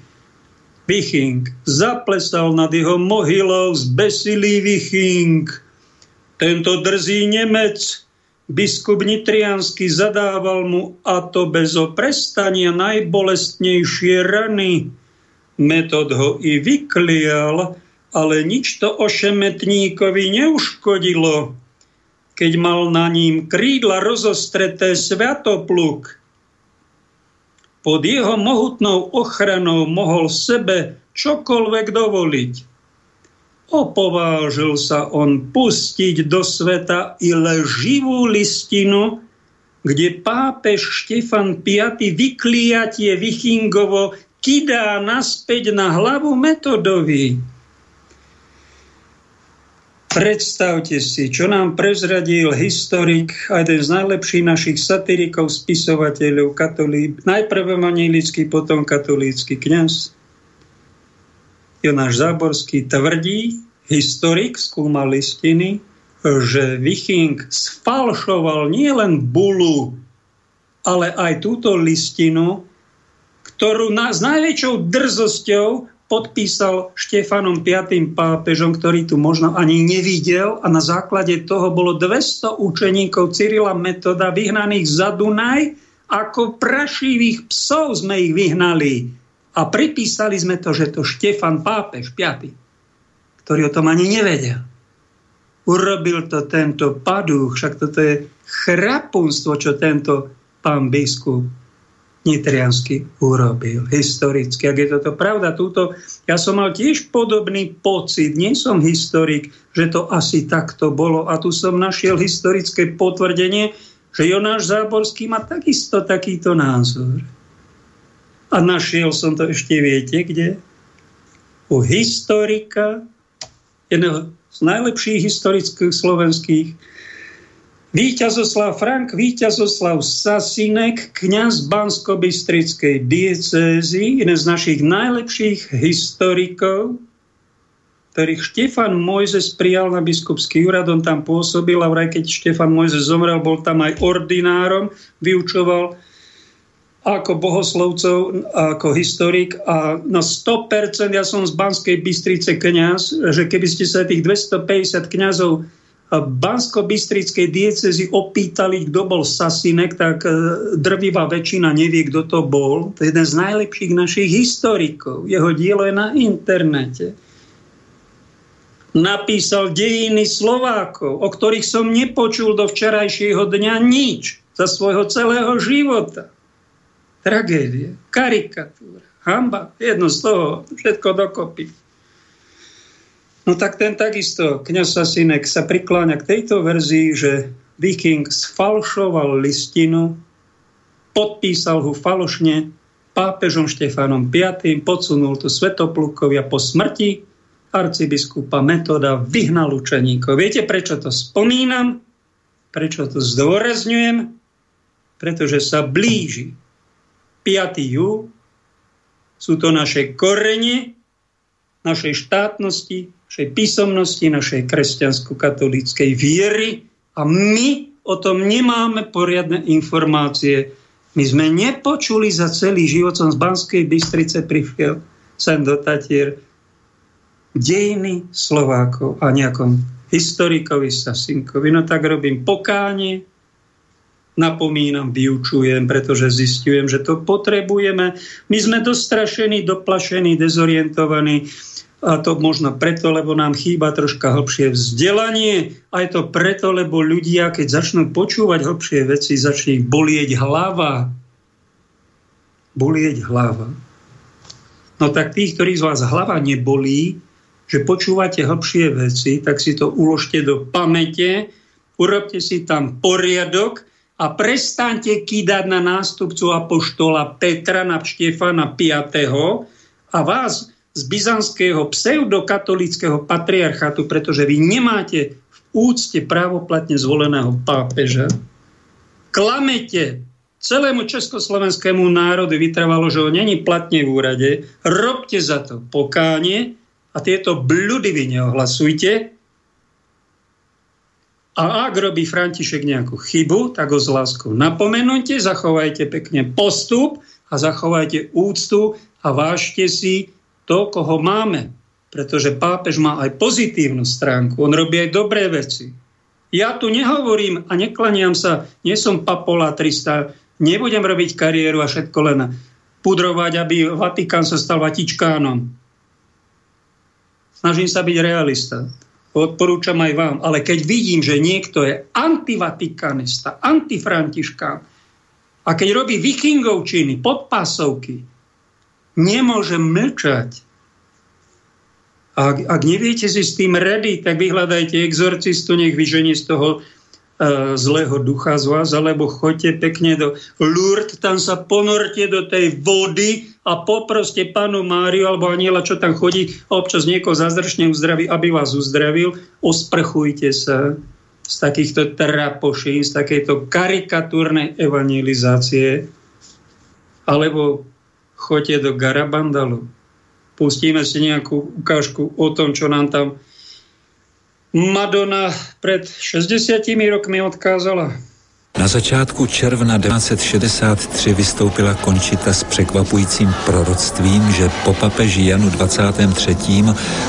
Viching zaplesal nad jeho mohylou zbesilý Viching. Tento drzý Nemec, biskup Nitriansky, zadával mu a to bez oprestania najbolestnejšie rany. Metod ho i vyklial, ale nič to ošemetníkovi neuškodilo, keď mal na ním krídla rozostreté sviatopluk. Pod jeho mohutnou ochranou mohol sebe čokoľvek dovoliť. Opovážil sa on pustiť do sveta i živú listinu, kde pápež Štefan V vykliatie Vichingovo kydá naspäť na hlavu metodovi. Predstavte si, čo nám prezradil historik, aj ten z najlepších našich satirikov, spisovateľov, katolík, najprv evangelický, potom katolícky kňaz. Jonáš Záborský tvrdí, historik skúmal listiny, že Viching sfalšoval nielen bulu, ale aj túto listinu, ktorú na, s najväčšou drzosťou podpísal Štefanom V. pápežom, ktorý tu možno ani nevidel a na základe toho bolo 200 učeníkov Cyrila Metoda vyhnaných za Dunaj, ako prašivých psov sme ich vyhnali. A pripísali sme to, že to Štefan pápež V., ktorý o tom ani nevedel. Urobil to tento paduch, však toto je chrapunstvo, čo tento pán biskup Nitriansky urobil historicky. Ak je toto pravda, túto, ja som mal tiež podobný pocit, nie som historik, že to asi takto bolo a tu som našiel historické potvrdenie, že Jonáš Záborský má takisto takýto názor. A našiel som to ešte, viete, kde? U historika, jedného z najlepších historických slovenských Výťazoslav Frank, Výťazoslav Sasinek, kňaz Bansko-Bystrickej diecézy, jeden z našich najlepších historikov, ktorých Štefan Mojzes prijal na biskupský úrad, on tam pôsobil a vraj keď Štefan Mojzes zomrel, bol tam aj ordinárom, vyučoval ako bohoslovcov, ako historik a na 100% ja som z Banskej Bystrice kňaz, že keby ste sa tých 250 kňazov Bansko-Bystrickej diecezy opýtali, kto bol Sasinek, tak e, drvivá väčšina nevie, kto to bol. To je jeden z najlepších našich historikov. Jeho dielo je na internete. Napísal dejiny Slovákov, o ktorých som nepočul do včerajšieho dňa nič za svojho celého života. Tragédia, karikatúra, hamba, jedno z toho, všetko dokopy. No tak ten takisto, kniaz Sasinek, sa prikláňa k tejto verzii, že Viking sfalšoval listinu, podpísal ho falošne pápežom Štefanom V, podsunul to Svetoplukovi po smrti arcibiskupa Metoda vyhnal učeníkov. Viete, prečo to spomínam? Prečo to zdôrazňujem? Pretože sa blíži 5. júl, sú to naše korene, našej štátnosti, našej písomnosti, našej kresťansko-katolíckej viery a my o tom nemáme poriadne informácie. My sme nepočuli za celý život, som z Banskej Bystrice prišiel sem do Tatier, dejiny Slovákov a nejakom historikovi Sasinkovi. No tak robím pokánie, napomínam, vyučujem, pretože zistujem, že to potrebujeme. My sme dostrašení, doplašení, dezorientovaní a to možno preto, lebo nám chýba troška hlbšie vzdelanie a je to preto, lebo ľudia, keď začnú počúvať hlbšie veci, začne ich bolieť hlava. Bolieť hlava. No tak tých, ktorých z vás hlava nebolí, že počúvate hlbšie veci, tak si to uložte do pamäte, urobte si tam poriadok a prestaňte kýdať na nástupcu apoštola Petra, na Štefana 5. a vás z byzantského pseudokatolického patriarchátu, pretože vy nemáte v úcte právoplatne zvoleného pápeža. Klamete celému československému národu vytrvalo, že ho není platne v úrade. Robte za to pokánie a tieto bludy vy neohlasujte, a ak robí František nejakú chybu, tak ho s láskou napomenujte, zachovajte pekne postup a zachovajte úctu a vážte si to, koho máme. Pretože pápež má aj pozitívnu stránku. On robí aj dobré veci. Ja tu nehovorím a neklaniam sa, nie som papola 300, nebudem robiť kariéru a všetko len pudrovať, aby Vatikán sa stal Vatičkánom. Snažím sa byť realista odporúčam aj vám. Ale keď vidím, že niekto je antivatikanista, antifrantiškán a keď robí vikingovčiny, podpásovky, nemôžem mlčať. Ak, ak neviete si s tým rady, tak vyhľadajte exorcistu, nech vyženie z toho E, zlého ducha z vás, alebo choďte pekne do Lourdes, tam sa ponorte do tej vody a poproste panu Máriu alebo aniela, čo tam chodí, občas niekoho zázračne uzdraví, aby vás uzdravil, osprchujte sa z takýchto trapošín, z takejto karikatúrnej evangelizácie, alebo choďte do Garabandalu. Pustíme si nejakú ukážku o tom, čo nám tam Madonna před 60 rokmi odkázala. Na začátku června 1963 vystoupila Končita s překvapujícím proroctvím, že po papeži Janu 23.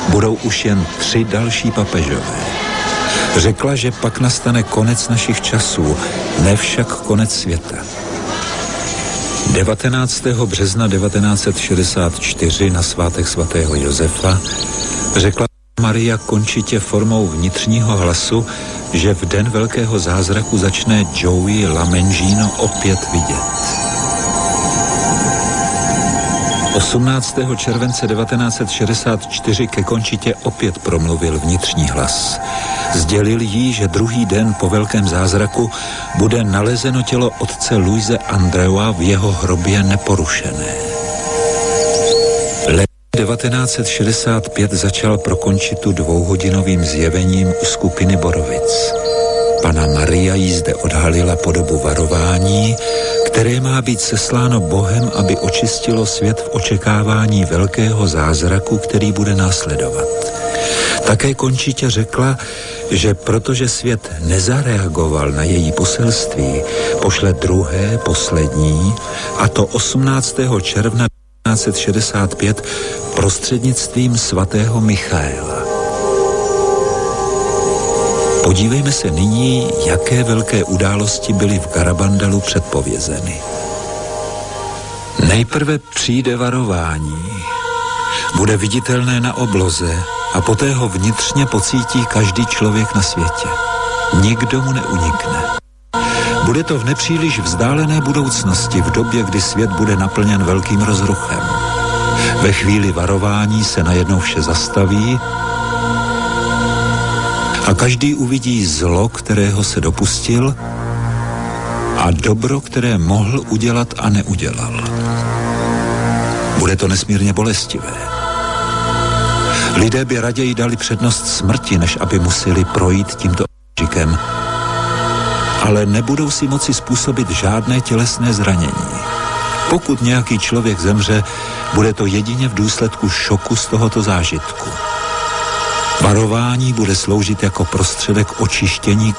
budou už jen tři další papežové. Řekla, že pak nastane konec našich časů, ne však konec světa. 19. března 1964 na svátek svatého Josefa řekla Maria končitě formou vnitřního hlasu, že v den velkého zázraku začne Joey Lamengino opět vidět. 18. července 1964 ke končitě opět promluvil vnitřní hlas. Sdělil jí, že druhý den po velkém zázraku bude nalezeno tělo otce Luise Andreua v jeho hrobě neporušené. 1965 začal pro Končitu dvouhodinovým zjevením u skupiny Borovic. Pana Maria jí zde odhalila podobu varování, které má být sesláno Bohem, aby očistilo svět v očekávání velkého zázraku, který bude následovat. Také Končitě řekla, že protože svět nezareagoval na její poselství, pošle druhé, poslední, a to 18. června 1965 prostřednictvím svatého Michaela. Podívejme se nyní, jaké velké události byly v Garabandalu předpovězeny. Nejprve přijde varování. Bude viditelné na obloze a poté ho vnitřně pocítí každý člověk na světě. Nikdo mu neunikne. Bude to v nepříliš vzdálené budoucnosti, v době, kdy svět bude naplněn velkým rozruchem. Ve chvíli varování se najednou vše zastaví a každý uvidí zlo, kterého se dopustil a dobro, které mohl udělat a neudělal. Bude to nesmírně bolestivé. Lidé by raději dali přednost smrti, než aby museli projít tímto okamžikem. Ale nebudou si moci způsobit žádné tělesné zranění. Pokud nějaký člověk zemře, bude to jedině v důsledku šoku z tohoto zážitku. Varování bude sloužit jako prostředek očištění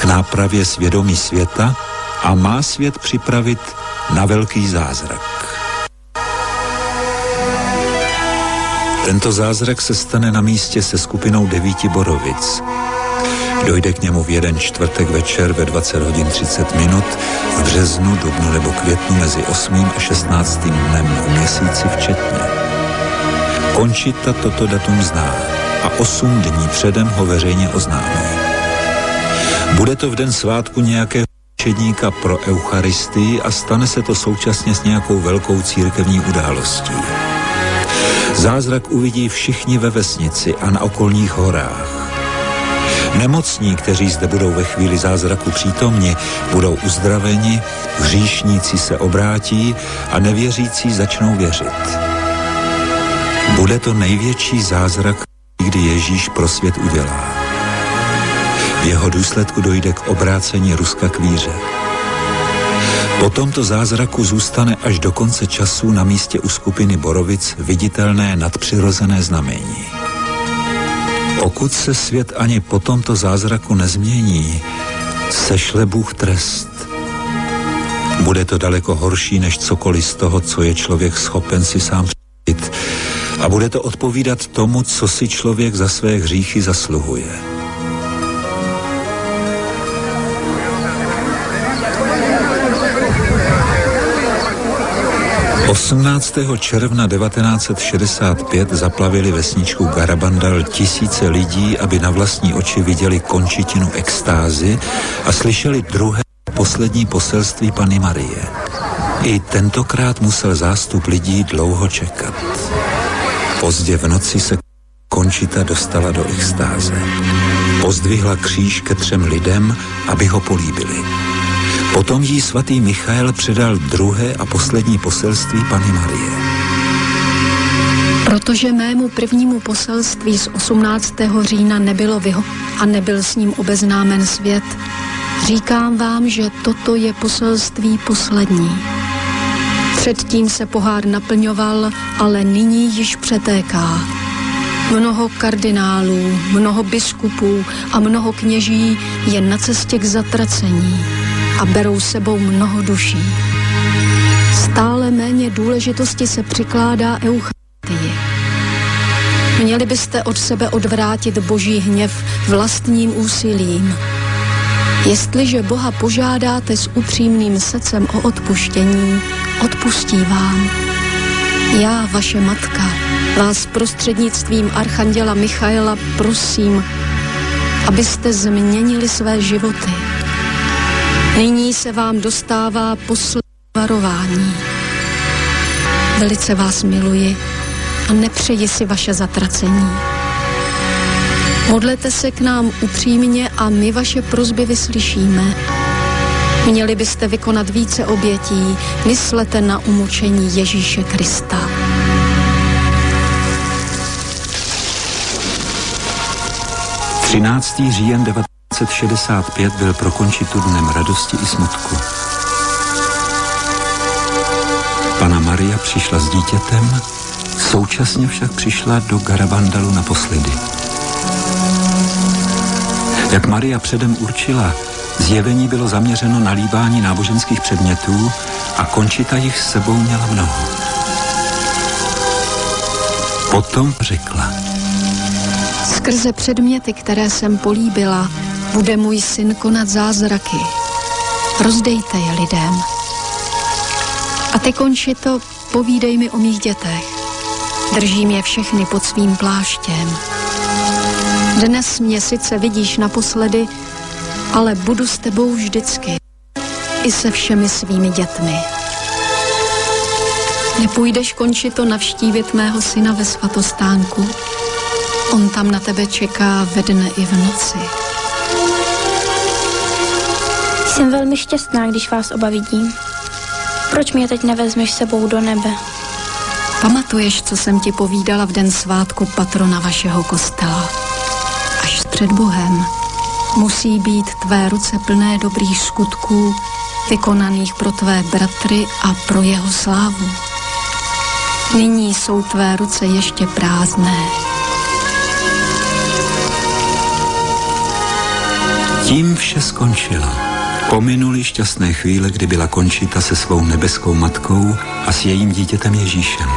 k nápravě svědomí světa a má svět připravit na velký zázrak. Tento zázrak se stane na místě se skupinou devíti borovic. Dojde k němu v jeden čtvrtek večer ve 20 hodin 30 minut v březnu, dubnu nebo květnu mezi 8. a 16. dnem v měsíci včetně. Končita toto datum zná a 8 dní předem ho veřejně oznámí. Bude to v den svátku nějakého učedníka pro Eucharistii a stane se to současně s nějakou velkou církevní událostí. Zázrak uvidí všichni ve vesnici a na okolních horách. Nemocní, kteří zde budou ve chvíli zázraku přítomni, budou uzdraveni, hříšníci se obrátí a nevěřící začnou věřit. Bude to největší zázrak, kdy Ježíš pro svět udělá. V jeho důsledku dojde k obrácení Ruska k víře. Po tomto zázraku zůstane až do konce času na místě u skupiny Borovic viditelné nadpřirozené znamení. Pokud se svět ani po tomto zázraku nezmění, sešle Bůh trest. Bude to daleko horší než cokoliv z toho, co je člověk schopen si sám. A bude to odpovídat tomu, co si člověk za své hříchy zasluhuje. 18. června 1965 zaplavili vesničku Garabandal tisíce lidí, aby na vlastní oči viděli končitinu extázy a slyšeli druhé poslední poselství Pany Marie. I tentokrát musel zástup lidí dlouho čekat. Pozdě v noci se Končita dostala do extáze. Pozdvihla kříž ke třem lidem, aby ho políbili. Potom jí svatý Michael předal druhé a poslední poselství Pany Marie. Protože mému prvnímu poselství z 18. října nebylo vyho a nebyl s ním obeznámen svět, říkám vám, že toto je poselství poslední. Předtím se pohár naplňoval, ale nyní již přetéká. Mnoho kardinálů, mnoho biskupů a mnoho kněží je na cestě k zatracení a berou sebou mnoho duší. Stále méně důležitosti se přikládá Eucharistii. Měli byste od sebe odvrátit boží hněv vlastním úsilím. Jestliže Boha požádáte s upřímným srdcem o odpuštění, odpustí vám. Já, vaše matka, vás prostřednictvím Archanděla Michaela prosím, abyste změnili své životy Nyní se vám dostává poslední varování. Velice vás miluji a nepřeji si vaše zatracení. Modlete se k nám upřímně a my vaše prozby vyslyšíme. Měli byste vykonat více obětí, myslete na umučení Ježíše Krista. Třináctý říjen 19. 1965 byl pro Končitu dnem radosti i smutku. Pana Maria přišla s dítětem, současně však přišla do Garabandalu naposledy. Jak Maria předem určila, zjevení bylo zaměřeno na líbání náboženských předmětů a Končita jich s sebou měla mnoho. Potom řekla. Skrze předměty, které jsem políbila, bude můj syn konat zázraky. Rozdejte je lidem. A ty konči to, povídej mi o mých dětech. Držím je všechny pod svým pláštěm. Dnes mě sice vidíš naposledy, ale budu s tebou vždycky. I se všemi svými dětmi. Nepůjdeš končit to navštívit mého syna ve svatostánku. On tam na tebe čeká ve dne i v noci. Jsem velmi šťastná, když vás oba vidím. Proč mě teď nevezmeš sebou do nebe? Pamatuješ, co jsem ti povídala v den svátku patrona vašeho kostela? Před Bohem musí být tvé ruce plné dobrých skutků, vykonaných pro tvé bratry a pro jeho slávu. Nyní jsou tvé ruce ještě prázdné. Tím vše skončilo. Pominuli šťastné chvíle, kdy byla Končita se svou nebeskou matkou a s jejím dítětem Ježíšem.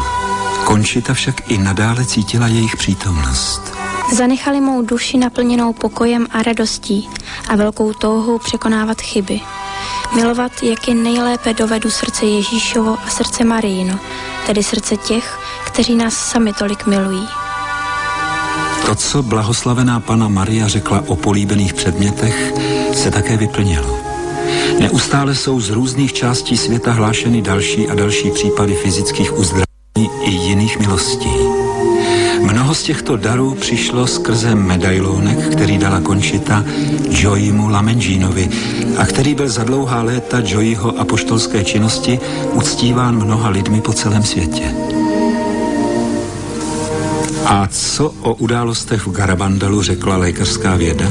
Končita však i nadále cítila jejich přítomnost. Zanechali mou duši naplněnou pokojem a radostí a velkou touhou překonávat chyby. Milovat, jak je nejlépe dovedu srdce Ježíšovo a srdce Marijino, tedy srdce těch, kteří nás sami tolik milují. To, co blahoslavená pana Maria řekla o políbených předmětech, se také vyplnilo. Neustále jsou z různých částí světa hlášeny další a další případy fyzických uzdravení i jiných milostí. Mnoho z těchto darů přišlo skrze medailonek, který dala Končita Joyimu Lamenginovi a který byl za dlouhá léta Joyho apoštolské činnosti uctíván mnoha lidmi po celém světě. A co o událostech v Garabandalu řekla lékařská věda?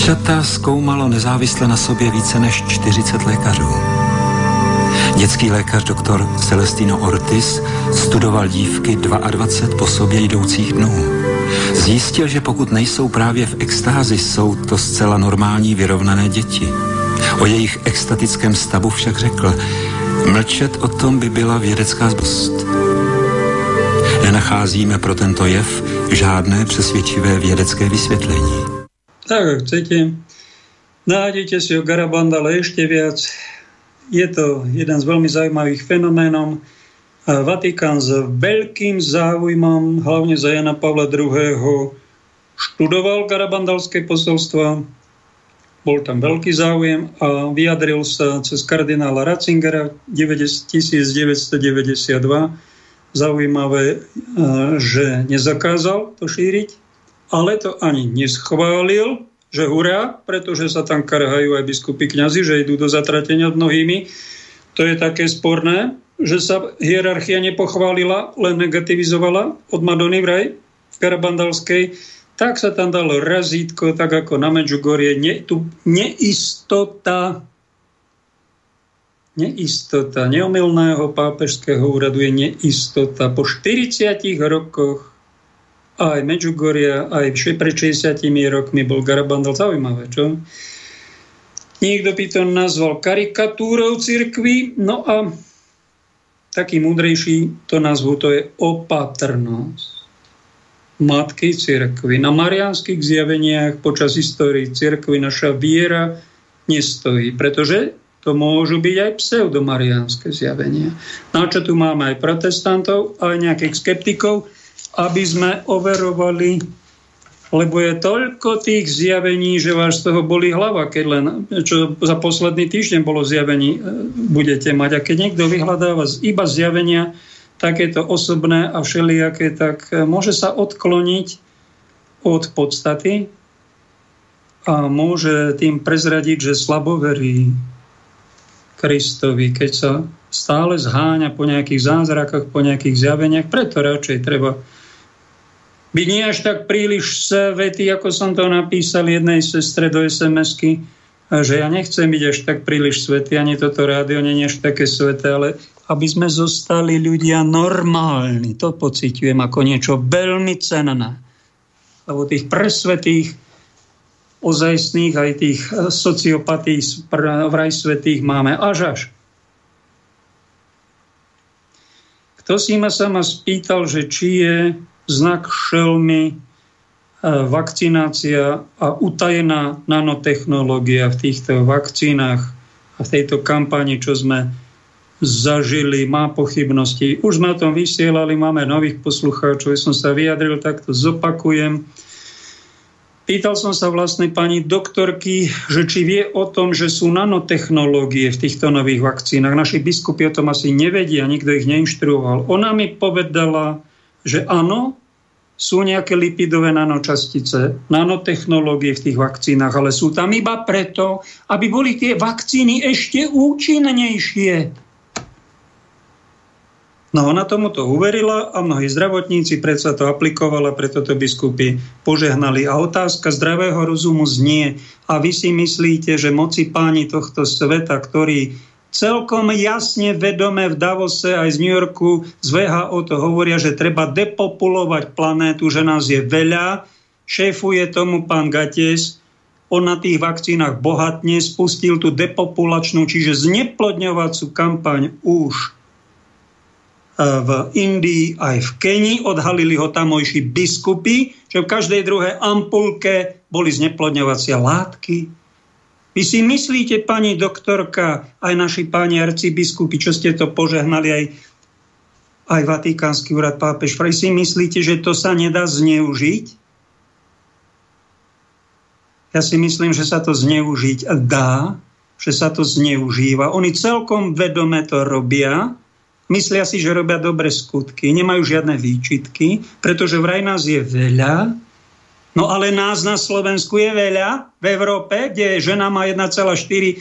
Čata zkoumalo nezávisle na sobě více než 40 lékařů. Dětský lékař doktor Celestino Ortiz studoval dívky 22 po sobě jdoucích dnů. Zjistil, že pokud nejsou právě v extázi, jsou to zcela normální vyrovnané děti. O jejich extatickém stavu však řekl, mlčet o tom by byla vědecká zbost. Nenacházíme pro tento jev žádné přesvědčivé vědecké vysvětlení. Tak, ak chcete, nájdete si o Garabandale ešte viac. Je to jeden z veľmi zaujímavých fenoménov. Vatikán s veľkým záujmom, hlavne za Jana Pavla II. študoval Garabandalské posolstva, bol tam veľký záujem a vyjadril sa cez kardinála Ratzingera 1992 zaujímavé, e, že nezakázal to šíriť, ale to ani neschválil, že hurá, pretože sa tam karhajú aj biskupy kňazi, že idú do zatratenia mnohými. To je také sporné, že sa hierarchia nepochválila, len negativizovala od Madony vraj v Karabandalskej, tak sa tam dalo razítko, tak ako na Medžugorie, ne, tu neistota neistota neomilného pápežského úradu je neistota. Po 40 rokoch aj Medžugoria, aj pred 60 rokmi bol Garabandal zaujímavé, čo? Niekto by to nazval karikatúrou cirkvi, no a taký múdrejší to nazvu, to je opatrnosť matky cirkvi. Na mariánskych zjaveniach počas histórii cirkvi naša viera nestojí, pretože to môžu byť aj pseudomariánske zjavenia. Na čo tu máme aj protestantov, aj nejakých skeptikov, aby sme overovali, lebo je toľko tých zjavení, že vás z toho boli hlava, keď len, čo za posledný týždeň bolo zjavení, e, budete mať. A keď niekto vyhľadáva iba zjavenia, takéto osobné a všelijaké, tak e, môže sa odkloniť od podstaty a môže tým prezradiť, že slaboverí Kristovi, keď sa stále zháňa po nejakých zázrakoch, po nejakých zjaveniach. Preto radšej treba byť nie až tak príliš svety, ako som to napísal jednej sestre do SMS-ky, že ja nechcem byť až tak príliš svety, ani toto rádio nie je až také sveté, ale aby sme zostali ľudia normálni. To pociťujem ako niečo veľmi cenné. Lebo tých presvetých ozajstných, aj tých sociopatí vraj svetých máme až až. Kto si ma sa ma spýtal, že či je znak šelmy eh, vakcinácia a utajená nanotechnológia v týchto vakcínach a v tejto kampani, čo sme zažili, má pochybnosti. Už sme o tom vysielali, máme nových poslucháčov, som sa vyjadril, tak to zopakujem Pýtal som sa vlastne pani doktorky, že či vie o tom, že sú nanotechnológie v týchto nových vakcínach. Naši biskupy o tom asi nevedia, nikto ich neinštruoval. Ona mi povedala, že áno, sú nejaké lipidové nanočastice, nanotechnológie v tých vakcínach, ale sú tam iba preto, aby boli tie vakcíny ešte účinnejšie. No ona tomuto uverila a mnohí zdravotníci predsa to aplikovali, preto to biskupy požehnali. A otázka zdravého rozumu znie, a vy si myslíte, že moci páni tohto sveta, ktorí celkom jasne vedome v Davose aj z New Yorku z VHO to hovoria, že treba depopulovať planétu, že nás je veľa, šéfuje tomu pán Gates, on na tých vakcínach bohatne spustil tú depopulačnú, čiže zneplodňovacú kampaň už v Indii aj v Kenii. Odhalili ho tamojší biskupy, že v každej druhej ampulke boli zneplodňovacie látky. Vy si myslíte, pani doktorka, aj naši páni arcibiskupy, čo ste to požehnali aj, aj Vatikánsky úrad pápež, vy si myslíte, že to sa nedá zneužiť? Ja si myslím, že sa to zneužiť dá, že sa to zneužíva. Oni celkom vedome to robia, Myslia si, že robia dobre skutky, nemajú žiadne výčitky, pretože vraj nás je veľa, no ale nás na Slovensku je veľa, v Európe, kde žena má 1,4 e,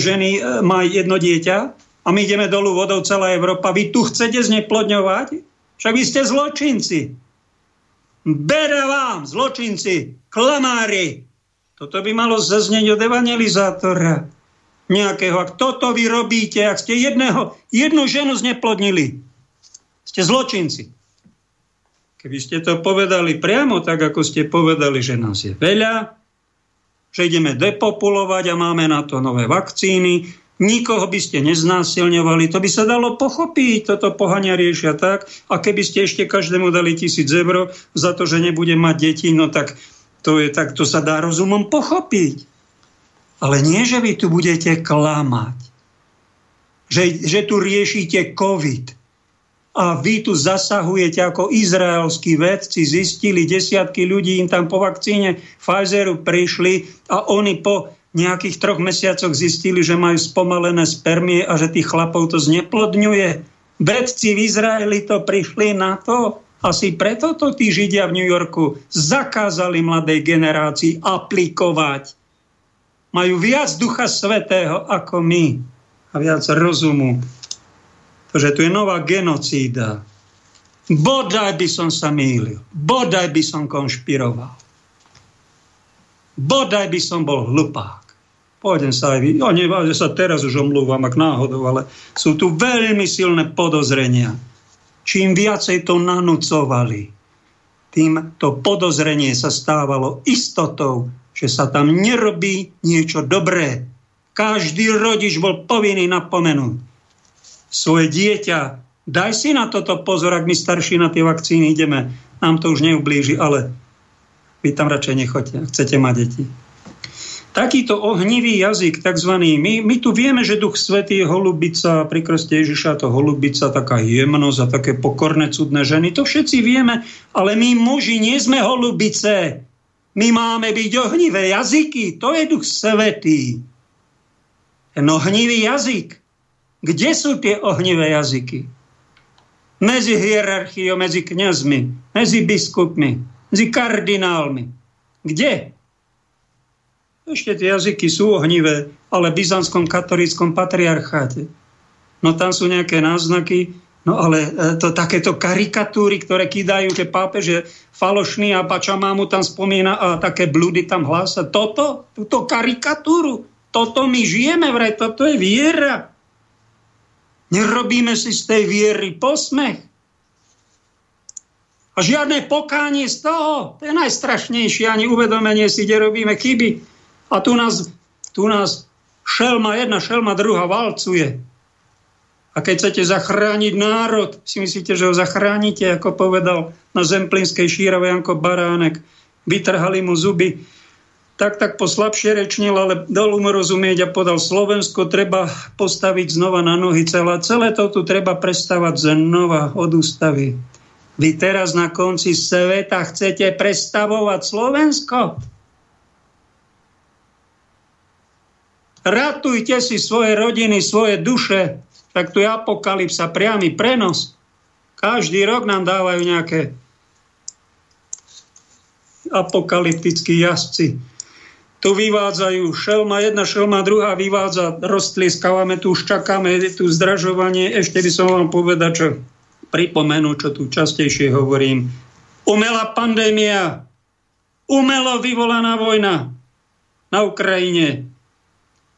ženy e, má jedno dieťa a my ideme dolu vodou celá Európa. Vy tu chcete zneplodňovať? Však vy ste zločinci. Bere vám, zločinci, klamári. Toto by malo zaznieť od evangelizátora nejakého. Ak toto vy robíte, ak ste jedného, jednu ženu zneplodnili, ste zločinci. Keby ste to povedali priamo tak, ako ste povedali, že nás je veľa, že ideme depopulovať a máme na to nové vakcíny, nikoho by ste neznásilňovali, to by sa dalo pochopiť, toto pohania riešia tak, a keby ste ešte každému dali tisíc eur za to, že nebude mať deti, no tak to, je, tak to sa dá rozumom pochopiť. Ale nie, že vy tu budete klamať. Že, že tu riešite COVID. A vy tu zasahujete ako izraelskí vedci, zistili desiatky ľudí, im tam po vakcíne Pfizeru prišli a oni po nejakých troch mesiacoch zistili, že majú spomalené spermie a že tých chlapov to zneplodňuje. Vedci v Izraeli to prišli na to. Asi preto to tí Židia v New Yorku zakázali mladej generácii aplikovať majú viac Ducha Svetého ako my a viac rozumu. Pretože tu je nová genocída. Bodaj by som sa mýlil. Bodaj by som konšpiroval. Bodaj by som bol hlupák. Pôjdem sa aj vy. Ja nevážem sa teraz už omlúvam, ak náhodou, ale sú tu veľmi silné podozrenia. Čím viacej to nanúcovali, tým to podozrenie sa stávalo istotou, že sa tam nerobí niečo dobré. Každý rodič bol povinný napomenúť svoje dieťa. Daj si na toto pozor, ak my starší na tie vakcíny ideme. Nám to už neublíži, ale vy tam radšej nechoďte, chcete mať deti. Takýto ohnivý jazyk, takzvaný, my, my tu vieme, že Duch Svetý je holubica, pri krste Ježiša to holubica, taká jemnosť a také pokorné, cudné ženy, to všetci vieme, ale my muži nie sme holubice. My máme byť ohnivé jazyky, to je duch svetý. Ten ohnivý jazyk. Kde sú tie ohnivé jazyky? Medzi hierarchiou, medzi kňazmi, medzi biskupmi, medzi kardinálmi. Kde? Ešte tie jazyky sú ohnivé, ale v byzantskom katolíckom patriarcháte. No tam sú nejaké náznaky, No ale e, to takéto karikatúry, ktoré kýdajú, že pápež je falošný a mu tam spomína a také blúdy tam hlása. Toto, túto karikatúru, toto my žijeme vraj, toto je viera. Nerobíme si z tej viery posmech. A žiadne pokánie z toho, to je najstrašnejšie, ani uvedomenie si, kde robíme chyby. A tu nás, tu nás šelma jedna, šelma druhá valcuje. A keď chcete zachrániť národ, si myslíte, že ho zachránite, ako povedal na Zemplínskej šírove Janko Baránek. Vytrhali mu zuby. Tak, tak po slabšie rečnil, ale dal mu rozumieť a podal Slovensko treba postaviť znova na nohy celé. Celé to tu treba prestavať znova od ústavy. Vy teraz na konci sveta chcete prestavovať Slovensko? Ratujte si svoje rodiny, svoje duše, tak tu je apokalypsa, priamy prenos. Každý rok nám dávajú nejaké apokalyptickí jazdci. Tu vyvádzajú šelma, jedna šelma, druhá vyvádza, roztlieskávame tu, už čakáme tu zdražovanie. Ešte by som vám povedať, čo pripomenú, čo tu častejšie hovorím. Umelá pandémia, umelo vyvolaná vojna na Ukrajine,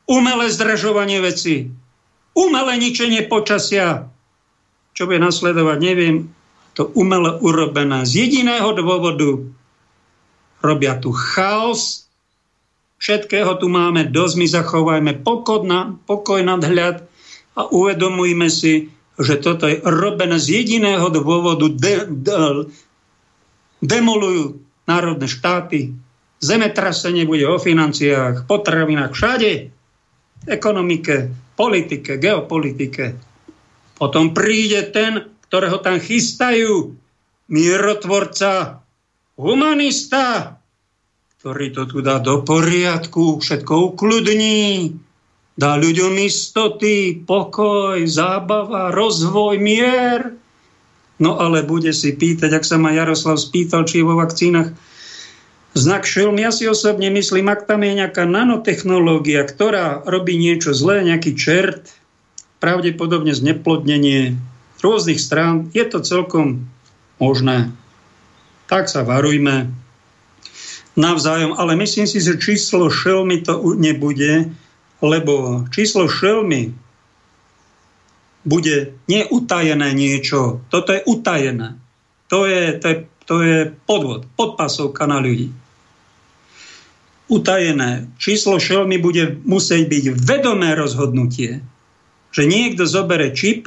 umelé zdražovanie veci, umelé ničenie počasia. Čo bude nasledovať, neviem. To umelo urobené z jediného dôvodu. Robia tu chaos, všetkého tu máme dosť, my zachovajme pokoj, na, pokoj nadhľad a uvedomujme si, že toto je robené z jediného dôvodu. De, de, demolujú národné štáty, zemetrasenie bude o financiách, potravinách, všade ekonomike, politike, geopolitike. Potom príde ten, ktorého tam chystajú, mierotvorca, humanista, ktorý to tu dá do poriadku, všetko ukludní, dá ľuďom istoty, pokoj, zábava, rozvoj, mier. No ale bude si pýtať, ak sa ma Jaroslav spýtal, či je vo vakcínach Znak šelm, ja si osobne myslím, ak tam je nejaká nanotechnológia, ktorá robí niečo zlé, nejaký čert, pravdepodobne zneplodnenie rôznych strán, je to celkom možné. Tak sa varujme navzájom, ale myslím si, že číslo šelmy to nebude, lebo číslo šelmy bude neutajené niečo. Toto je utajené. To je, to je, to je podvod, podpasovka na ľudí utajené. Číslo šelmy bude musieť byť vedomé rozhodnutie, že niekto zobere čip,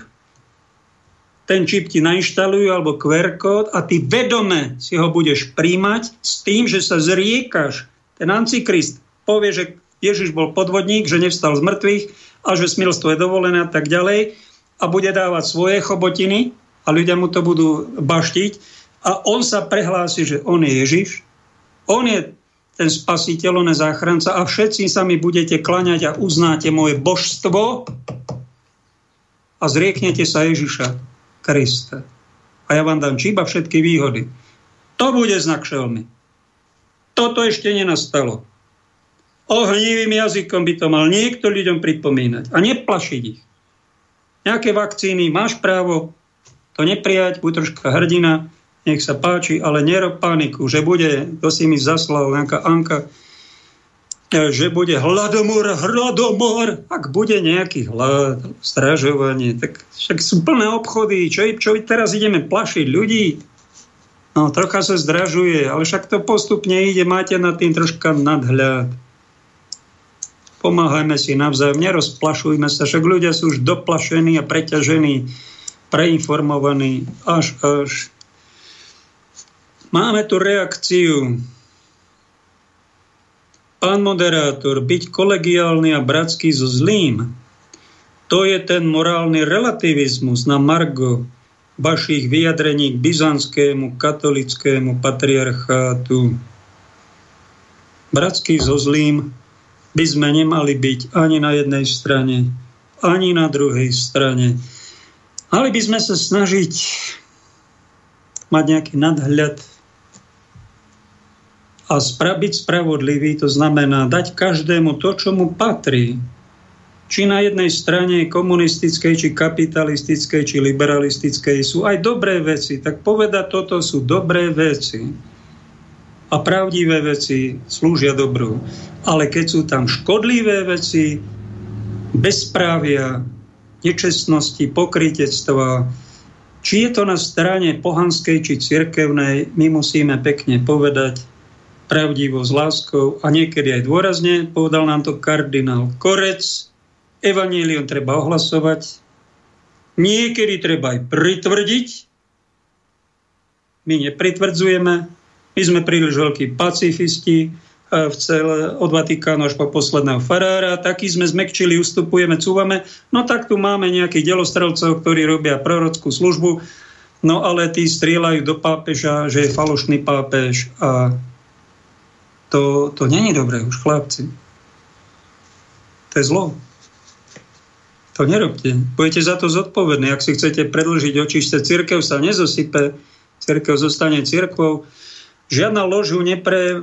ten čip ti nainštalujú alebo QR kód a ty vedome si ho budeš príjmať s tým, že sa zriekaš. Ten antikrist povie, že Ježiš bol podvodník, že nevstal z mŕtvych a že smilstvo je dovolené a tak ďalej a bude dávať svoje chobotiny a ľudia mu to budú baštiť a on sa prehlási, že on je Ježiš, on je ten spasiteľ, on záchranca a všetci sa mi budete klaňať a uznáte moje božstvo a zrieknete sa Ježiša Krista. A ja vám dám čiba všetky výhody. To bude znak šelmy. Toto ešte nenastalo. Ohnivým jazykom by to mal niekto ľuďom pripomínať a neplašiť ich. Nejaké vakcíny, máš právo to neprijať, buď troška hrdina, nech sa páči, ale nerob paniku, že bude, to si mi zaslal nejaká Anka, e, že bude hladomor, hladomor, ak bude nejaký hlad, stražovanie, tak však sú plné obchody, čo, čo teraz ideme plašiť ľudí? No, trocha sa zdražuje, ale však to postupne ide, máte na tým troška nadhľad. Pomáhajme si navzájom, nerozplašujme sa, však ľudia sú už doplašení a preťažení, preinformovaní, až, až Máme tu reakciu. Pán moderátor, byť kolegiálny a bratský so zlým, to je ten morálny relativizmus na margo vašich vyjadrení k byzantskému katolickému patriarchátu. Bratský so zlým by sme nemali byť ani na jednej strane, ani na druhej strane. Mali by sme sa snažiť mať nejaký nadhľad a byť spravodlivý, to znamená dať každému to, čo mu patrí. Či na jednej strane komunistickej, či kapitalistickej, či liberalistickej sú aj dobré veci, tak povedať toto sú dobré veci. A pravdivé veci slúžia dobru. Ale keď sú tam škodlivé veci, bezprávia, nečestnosti, pokrytectva, či je to na strane pohanskej či cirkevnej, my musíme pekne povedať, pravdivo, s láskou a niekedy aj dôrazne. Povedal nám to kardinál Korec. Evanílium treba ohlasovať. Niekedy treba aj pritvrdiť. My nepritvrdzujeme. My sme príliš veľkí pacifisti v celé, od Vatikánu až po posledného farára. Taký sme zmekčili, ustupujeme, cúvame. No tak tu máme nejakých delostrelcov, ktorí robia prorockú službu, no ale tí strieľajú do pápeža, že je falošný pápež a to, to není dobré už, chlapci. To je zlo. To nerobte. Budete za to zodpovední. Ak si chcete predlžiť očište, církev sa nezosype, církev zostane církvou. Žiadna ložu nepre,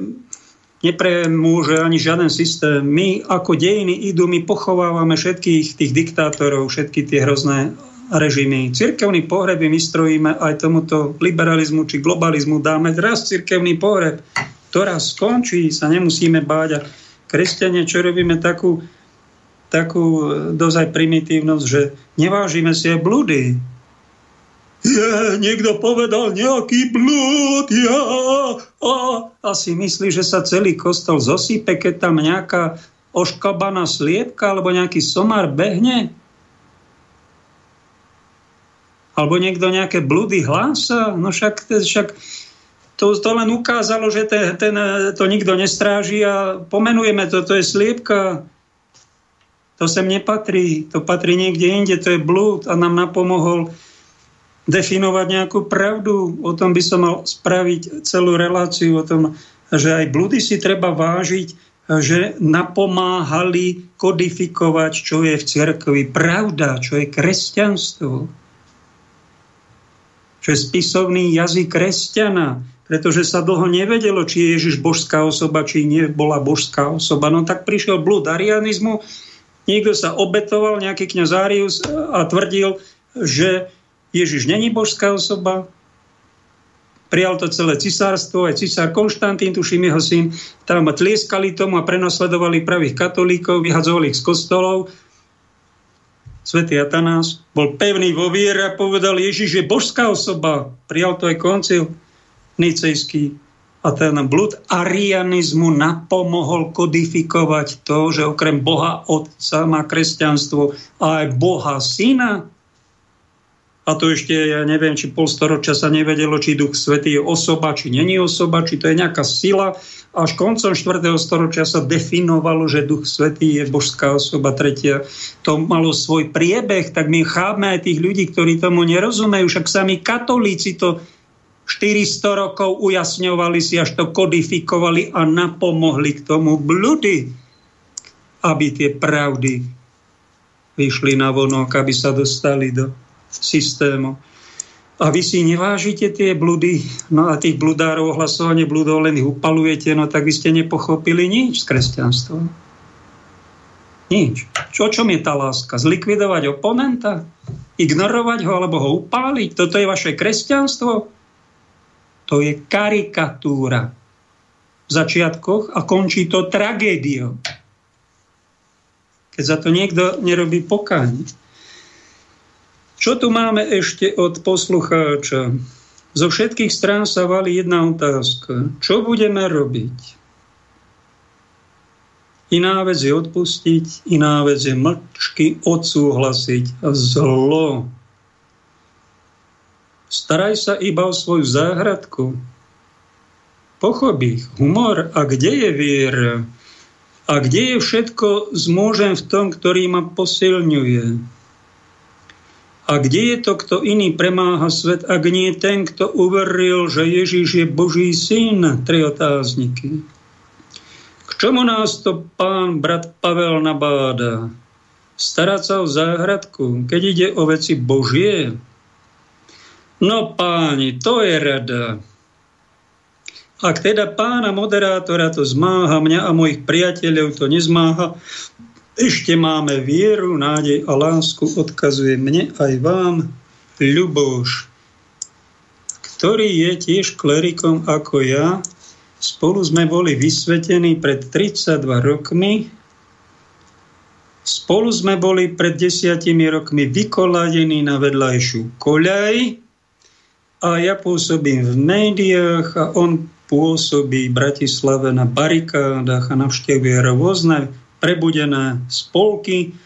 nepremôže ani žiaden systém. My ako dejiny idú, my pochovávame všetkých tých diktátorov, všetky tie hrozné režimy. Cirkevný pohreb my strojíme aj tomuto liberalizmu či globalizmu. Dáme raz cirkevný pohreb. To raz skončí, sa nemusíme báť. A kresťania, čo robíme takú takú e, dosť primitívnosť, že nevážime si aj blúdy. Je, niekto povedal nejaký blúd, ja, a, a si myslí, že sa celý kostol zosype, keď tam nejaká oškabaná sliepka alebo nejaký somár behne? Alebo niekto nejaké blúdy hlása? No však, však to, to len ukázalo, že ten, ten, to nikto nestráži a pomenujeme to, to je sliepka. To sem nepatrí, to patrí niekde inde, to je blúd a nám napomohol definovať nejakú pravdu. O tom by som mal spraviť celú reláciu, o tom, že aj blúdy si treba vážiť, že napomáhali kodifikovať, čo je v cirkvi pravda, čo je kresťanstvo, čo je spisovný jazyk kresťana, pretože sa dlho nevedelo, či je Ježiš božská osoba, či nie bola božská osoba. No tak prišiel blúd arianizmu, Niekto sa obetoval, nejaký kniaz Arius a tvrdil, že Ježiš není božská osoba, prijal to celé cisárstvo, aj cisár Konštantín, tuším jeho syn, tam tlieskali tomu a prenasledovali pravých katolíkov, vyhadzovali ich z kostolov. Svetý Atanás bol pevný vo viere a povedal, Ježiš je božská osoba. Prijal to aj koncil nicejský a ten blud arianizmu napomohol kodifikovať to, že okrem Boha Otca má kresťanstvo aj Boha Syna. A to ešte, ja neviem, či polstoročia sa nevedelo, či Duch Svetý je osoba, či není osoba, či to je nejaká sila. Až koncom 4. storočia sa definovalo, že Duch Svetý je božská osoba. Tretia to malo svoj priebeh, tak my chápme aj tých ľudí, ktorí tomu nerozumejú. Však sami katolíci to 400 rokov ujasňovali si, až to kodifikovali a napomohli k tomu blúdy, aby tie pravdy vyšli na vonok, aby sa dostali do systému. A vy si nevážite tie blúdy, no a tých bludárov, hlasovanie blúdov len ich upalujete, no tak vy ste nepochopili nič z kresťanstva. Nič. Čo, čom je tá láska? Zlikvidovať oponenta? Ignorovať ho alebo ho upáliť? Toto je vaše kresťanstvo? To je karikatúra v začiatkoch a končí to tragédiou. Keď za to niekto nerobí pokáň. Čo tu máme ešte od poslucháča? Zo všetkých strán sa valí jedna otázka. Čo budeme robiť? Iná vec je odpustiť, iná vec je mlčky odsúhlasiť. Zlo Staraj sa iba o svoju záhradku. Pochop ich, humor a kde je viera? A kde je všetko zmôžem v tom, ktorý ma posilňuje? A kde je to, kto iný premáha svet, ak nie ten, kto uveril, že Ježíš je Boží syn? Tri otázniky. K čomu nás to pán brat Pavel nabáda? Starať sa o záhradku, keď ide o veci Božie, No páni, to je rada. Ak teda pána moderátora to zmáha, mňa a mojich priateľov to nezmáha, ešte máme vieru, nádej a lásku, odkazuje mne aj vám Ľuboš, ktorý je tiež klerikom ako ja. Spolu sme boli vysvetení pred 32 rokmi. Spolu sme boli pred desiatimi rokmi vykoladení na vedľajšiu koľaj a ja pôsobím v médiách a on pôsobí v Bratislave na barikádach a navštevuje rôzne prebudené spolky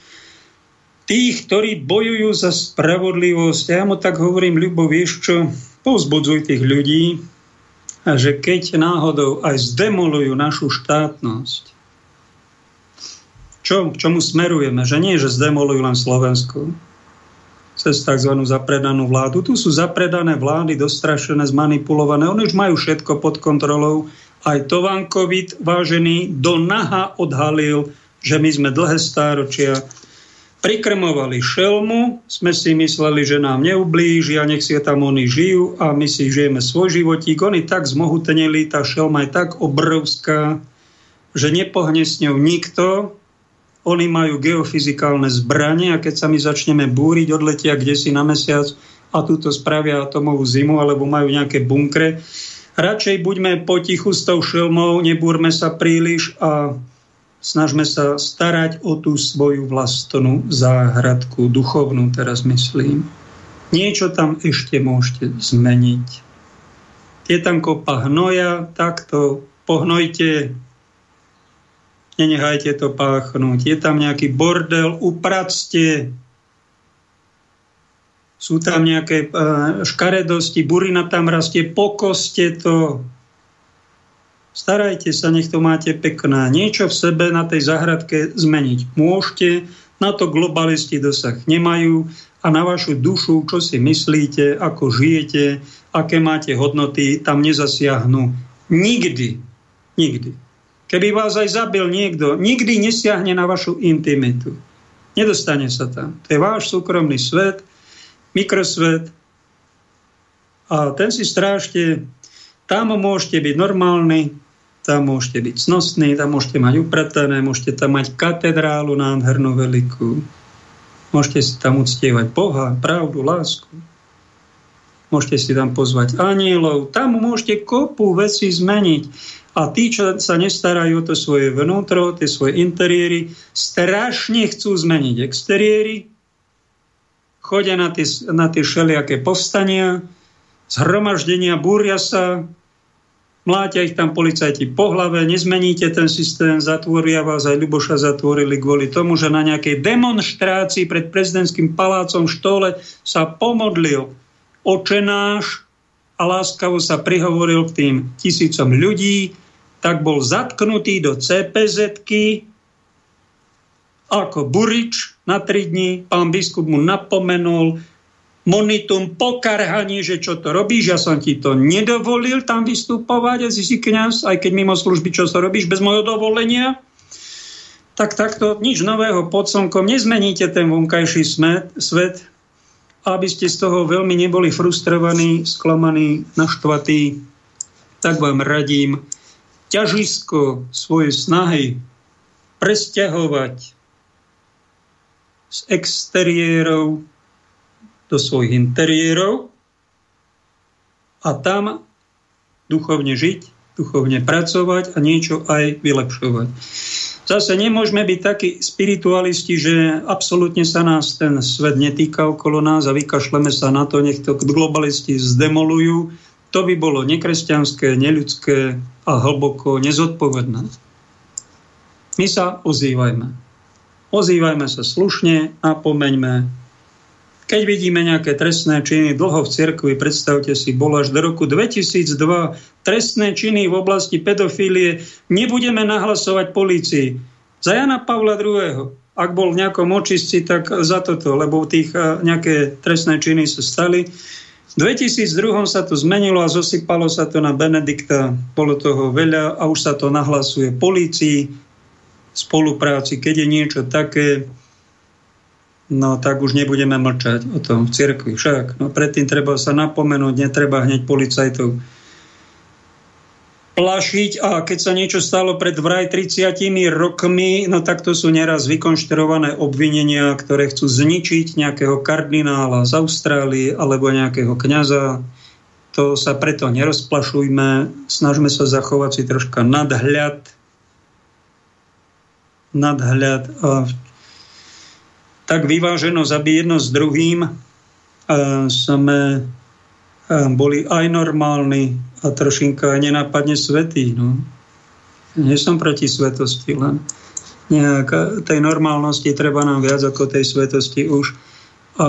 tých, ktorí bojujú za spravodlivosť. Ja mu tak hovorím, Ľubo, vieš čo, povzbudzuj tých ľudí, a že keď náhodou aj zdemolujú našu štátnosť, čo, k čomu smerujeme? Že nie, že zdemolujú len Slovensku, cez tzv. zapredanú vládu. Tu sú zapredané vlády, dostrašené, zmanipulované. Oni už majú všetko pod kontrolou. Aj Tovankovit, vážený, do naha odhalil že my sme dlhé stáročia prikrmovali šelmu, sme si mysleli, že nám neublíži a nech si tam oni žijú a my si žijeme svoj životík. Oni tak zmohutenili, tá šelma je tak obrovská, že nepohne s ňou nikto. Oni majú geofyzikálne zbranie a keď sa my začneme búriť, odletia kde si na mesiac a túto spravia atomovú zimu alebo majú nejaké bunkre. Radšej buďme potichu s tou šelmou, nebúrme sa príliš a snažme sa starať o tú svoju vlastnú záhradku, duchovnú teraz myslím. Niečo tam ešte môžete zmeniť. Je tam kopa hnoja, tak to pohnojte, nenechajte to páchnuť. Je tam nejaký bordel, upracte, sú tam nejaké uh, škaredosti, burina tam rastie, pokoste to, Starajte sa, nech to máte pekné. Niečo v sebe na tej zahradke zmeniť môžete, na to globalisti dosah nemajú a na vašu dušu, čo si myslíte, ako žijete, aké máte hodnoty, tam nezasiahnu. Nikdy. Nikdy. Keby vás aj zabil niekto, nikdy nesiahne na vašu intimitu. Nedostane sa tam. To je váš súkromný svet, mikrosvet a ten si strážte. Tam môžete byť normálny, tam môžete byť snosní, tam môžete mať upratané, môžete tam mať katedrálu nádhernú veľkú. Môžete si tam uctievať Boha, pravdu, lásku. Môžete si tam pozvať anielov. Tam môžete kopu veci zmeniť. A tí, čo sa nestarajú o to svoje vnútro, tie svoje interiéry, strašne chcú zmeniť exteriéry, chodia na tie, na tie všelijaké povstania, zhromaždenia, búria sa, mláťa ich tam policajti po hlave, nezmeníte ten systém, zatvoria vás, aj Ľuboša zatvorili kvôli tomu, že na nejakej demonstrácii pred prezidentským palácom v štole sa pomodlil očenáš a láskavo sa prihovoril k tým tisícom ľudí, tak bol zatknutý do cpz ako burič na tri dní. Pán biskup mu napomenul, monitum pokarhaní, že čo to robíš, ja som ti to nedovolil tam vystupovať, a si kniaz, aj keď mimo služby, čo to robíš bez mojho dovolenia, tak takto nič nového pod slnkom, nezmeníte ten vonkajší smet, svet, aby ste z toho veľmi neboli frustrovaní, sklamaní, naštvatí, tak vám radím ťažisko svojej snahy presťahovať z exteriérov do svojich interiérov a tam duchovne žiť, duchovne pracovať a niečo aj vylepšovať. Zase nemôžeme byť takí spiritualisti, že absolútne sa nás ten svet netýka okolo nás a vykašleme sa na to, nech to globalisti zdemolujú. To by bolo nekresťanské, neľudské a hlboko nezodpovedné. My sa ozývajme. Ozývajme sa slušne a pomeňme keď vidíme nejaké trestné činy dlho v cirkvi, predstavte si, bolo až do roku 2002 trestné činy v oblasti pedofílie, nebudeme nahlasovať polícii. Za Jana Pavla II. Ak bol v nejakom očistci, tak za toto, lebo tých nejaké trestné činy sa stali. V 2002 sa to zmenilo a zosypalo sa to na Benedikta. Bolo toho veľa a už sa to nahlasuje polícii, spolupráci, keď je niečo také, no tak už nebudeme mlčať o tom v cirkvi. Však, no predtým treba sa napomenúť, netreba hneď policajtov plašiť a keď sa niečo stalo pred vraj 30 rokmi, no tak to sú neraz vykonštruované obvinenia, ktoré chcú zničiť nejakého kardinála z Austrálie alebo nejakého kňaza. To sa preto nerozplašujme, snažme sa zachovať si troška nadhľad, nadhľad a tak vyváženosť, aby jedno s druhým sme boli aj normálni a trošinka aj nenápadne svetí. No. Nie som proti svetosti, len nejak tej normálnosti treba nám viac ako tej svetosti už. A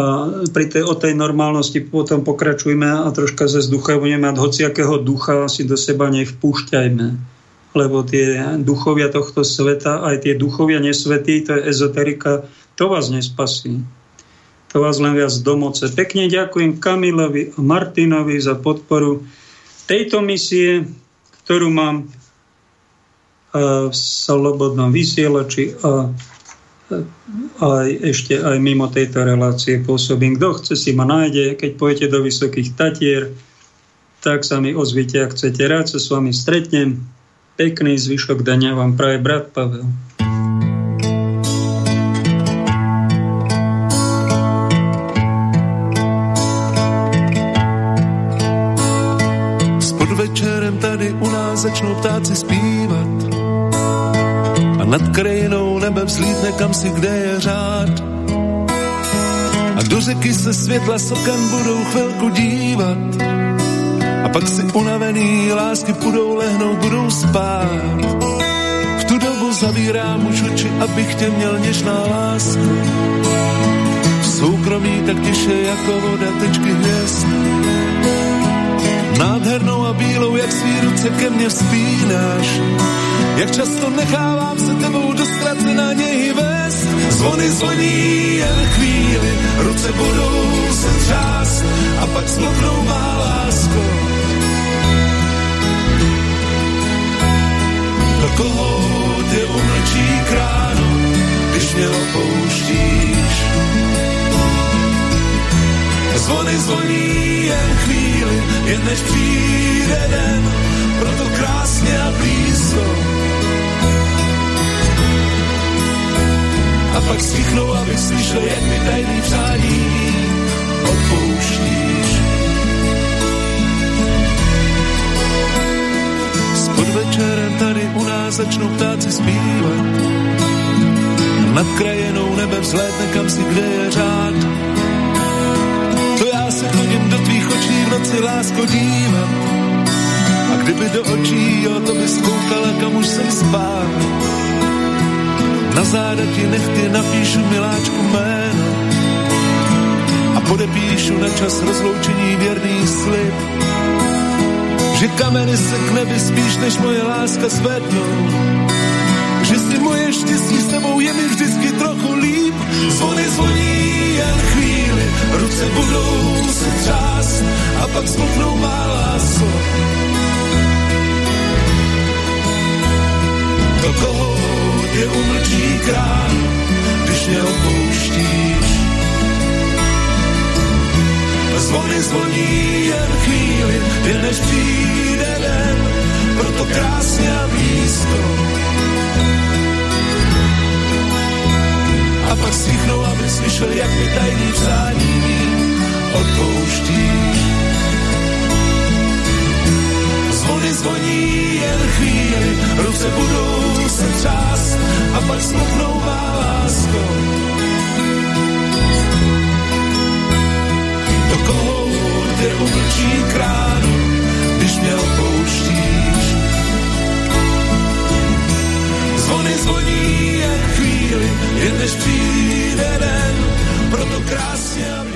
pri tej, o tej normálnosti potom pokračujme a troška ze zduchovne mať hociakého ducha si do seba nevpúšťajme. Lebo tie duchovia tohto sveta, aj tie duchovia nesvetí, to je ezoterika, to vás nespasí. To vás len viac domoce. Pekne ďakujem Kamilovi a Martinovi za podporu tejto misie, ktorú mám v slobodnom vysielači a aj ešte aj mimo tejto relácie pôsobím. Kto chce, si ma nájde. Keď pôjdete do Vysokých Tatier, tak sa mi ozvite, ak chcete. Rád sa s vami stretnem. Pekný zvyšok dania vám praje brat Pavel. Začnou ptáci zpívat a nad krajinou nebe vzlítne kam si, kde je řád. A do řeky se světla sokan budou chvilku dívat a pak si unavený lásky budou lehnout, budou spát. V tu dobu zavírám už oči, abych tě měl něžná láska. V soukromí tak tiše jako voda tečky hvězd. Nádhernou a bílou, jak svý ruce ke mně vzpínáš. Jak často nechávám se tebou do ztracená něhy vést. Zvony zvoní jen chvíli, ruce budou se třást a pak smoknou má lásko. Do koho tě umlčí kránu, když mě opouštíš. Zvony zvoní jen chvíli, jen než přijde den, proto krásně a blízko. A pak stichnou, abych slyšel, jak mi tajný přání odpouštíš. S podvečerem tady u nás začnou ptáci zpívat. Nad krajenou nebe vzlétne kam si, kde je řád. Chodím do tvých očí v noci, lásko, dívat. A kdyby do očí, jo, to bys koukala, kam už jsem spál. Na záda ti nechty napíšu miláčku jméno a podepíšu na čas rozloučení věrný slib, že kameny se k nebi spíš než moje láska zvednou, že si moje štěstí s tebou je mi vždycky trochu líp. Zvony zvoní ruce budou se třást a pak smutnou má lásko. Do koho tě umlčí krán, když mě opouštíš. Zvony zvoní jen chvíli, jen než přijde den, proto krásně a blízko a pak stichnul, aby slyšel, jak mi tajný přání odpouštíš. Zvony zvoní jen chvíli, ruce budou se třást a pak smutnou má lásko. To kohout je oblčí kránu, když mě opouštíš. Zvony zvoní jen chvíli, chvíli je dnes přijde den, proto krásně a